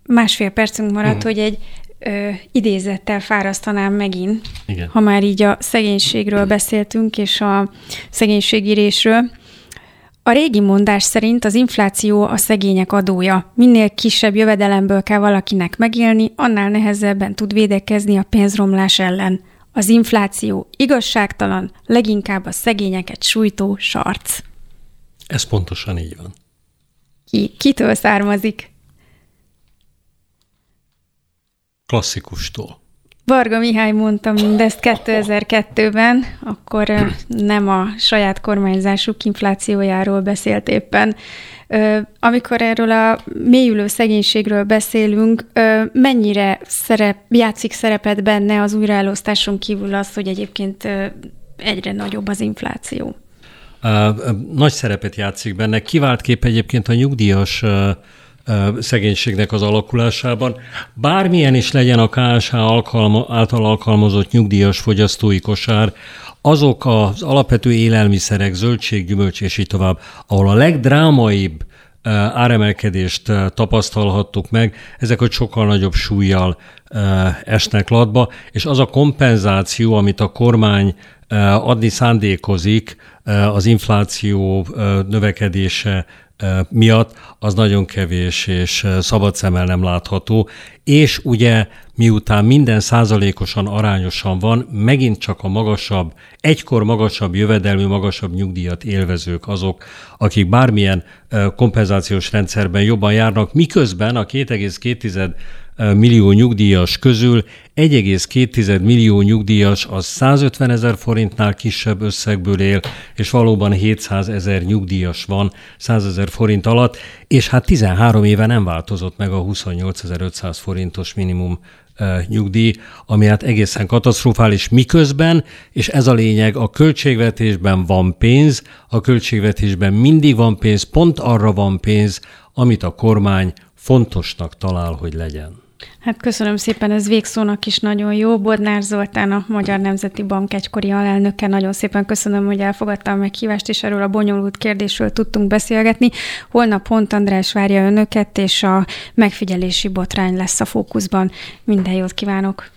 másfél percünk maradt, mm. hogy egy ö, idézettel fárasztanám megint, Igen. ha már így a szegénységről beszéltünk, és a szegénységírésről. A régi mondás szerint az infláció a szegények adója. Minél kisebb jövedelemből kell valakinek megélni, annál nehezebben tud védekezni a pénzromlás ellen. Az infláció igazságtalan, leginkább a szegényeket sújtó sarc. Ez pontosan így van. Ki, kitől származik? Klasszikustól. Varga Mihály mondta mindezt 2002-ben, akkor nem a saját kormányzásuk inflációjáról beszélt éppen. Amikor erről a mélyülő szegénységről beszélünk, mennyire szerep, játszik szerepet benne az újraelosztáson kívül az, hogy egyébként egyre nagyobb az infláció? Nagy szerepet játszik benne. Kivált kép egyébként a nyugdíjas szegénységnek az alakulásában. Bármilyen is legyen a KSH alkalma, által alkalmazott nyugdíjas fogyasztói kosár, azok az alapvető élelmiszerek, zöldség, gyümölcs és így tovább, ahol a legdrámaibb áremelkedést tapasztalhattuk meg, ezek a sokkal nagyobb súlyjal esnek latba, és az a kompenzáció, amit a kormány adni szándékozik az infláció növekedése miatt az nagyon kevés és szabad szemmel nem látható, és ugye miután minden százalékosan arányosan van, megint csak a magasabb, egykor magasabb jövedelmű, magasabb nyugdíjat élvezők azok, akik bármilyen kompenzációs rendszerben jobban járnak, miközben a 2,2 millió nyugdíjas közül 1,2 millió nyugdíjas az 150 ezer forintnál kisebb összegből él, és valóban 700 ezer nyugdíjas van 100 ezer forint alatt, és hát 13 éve nem változott meg a 28.500 forintos minimum nyugdíj, ami hát egészen katasztrofális, miközben, és ez a lényeg, a költségvetésben van pénz, a költségvetésben mindig van pénz, pont arra van pénz, amit a kormány fontosnak talál, hogy legyen. Hát köszönöm szépen, ez végszónak is nagyon jó. Bodnár Zoltán, a Magyar Nemzeti Bank egykori alelnöke, nagyon szépen köszönöm, hogy elfogadta a meghívást, és erről a bonyolult kérdésről tudtunk beszélgetni. Holnap Hont András várja önöket, és a megfigyelési botrány lesz a fókuszban. Minden jót kívánok!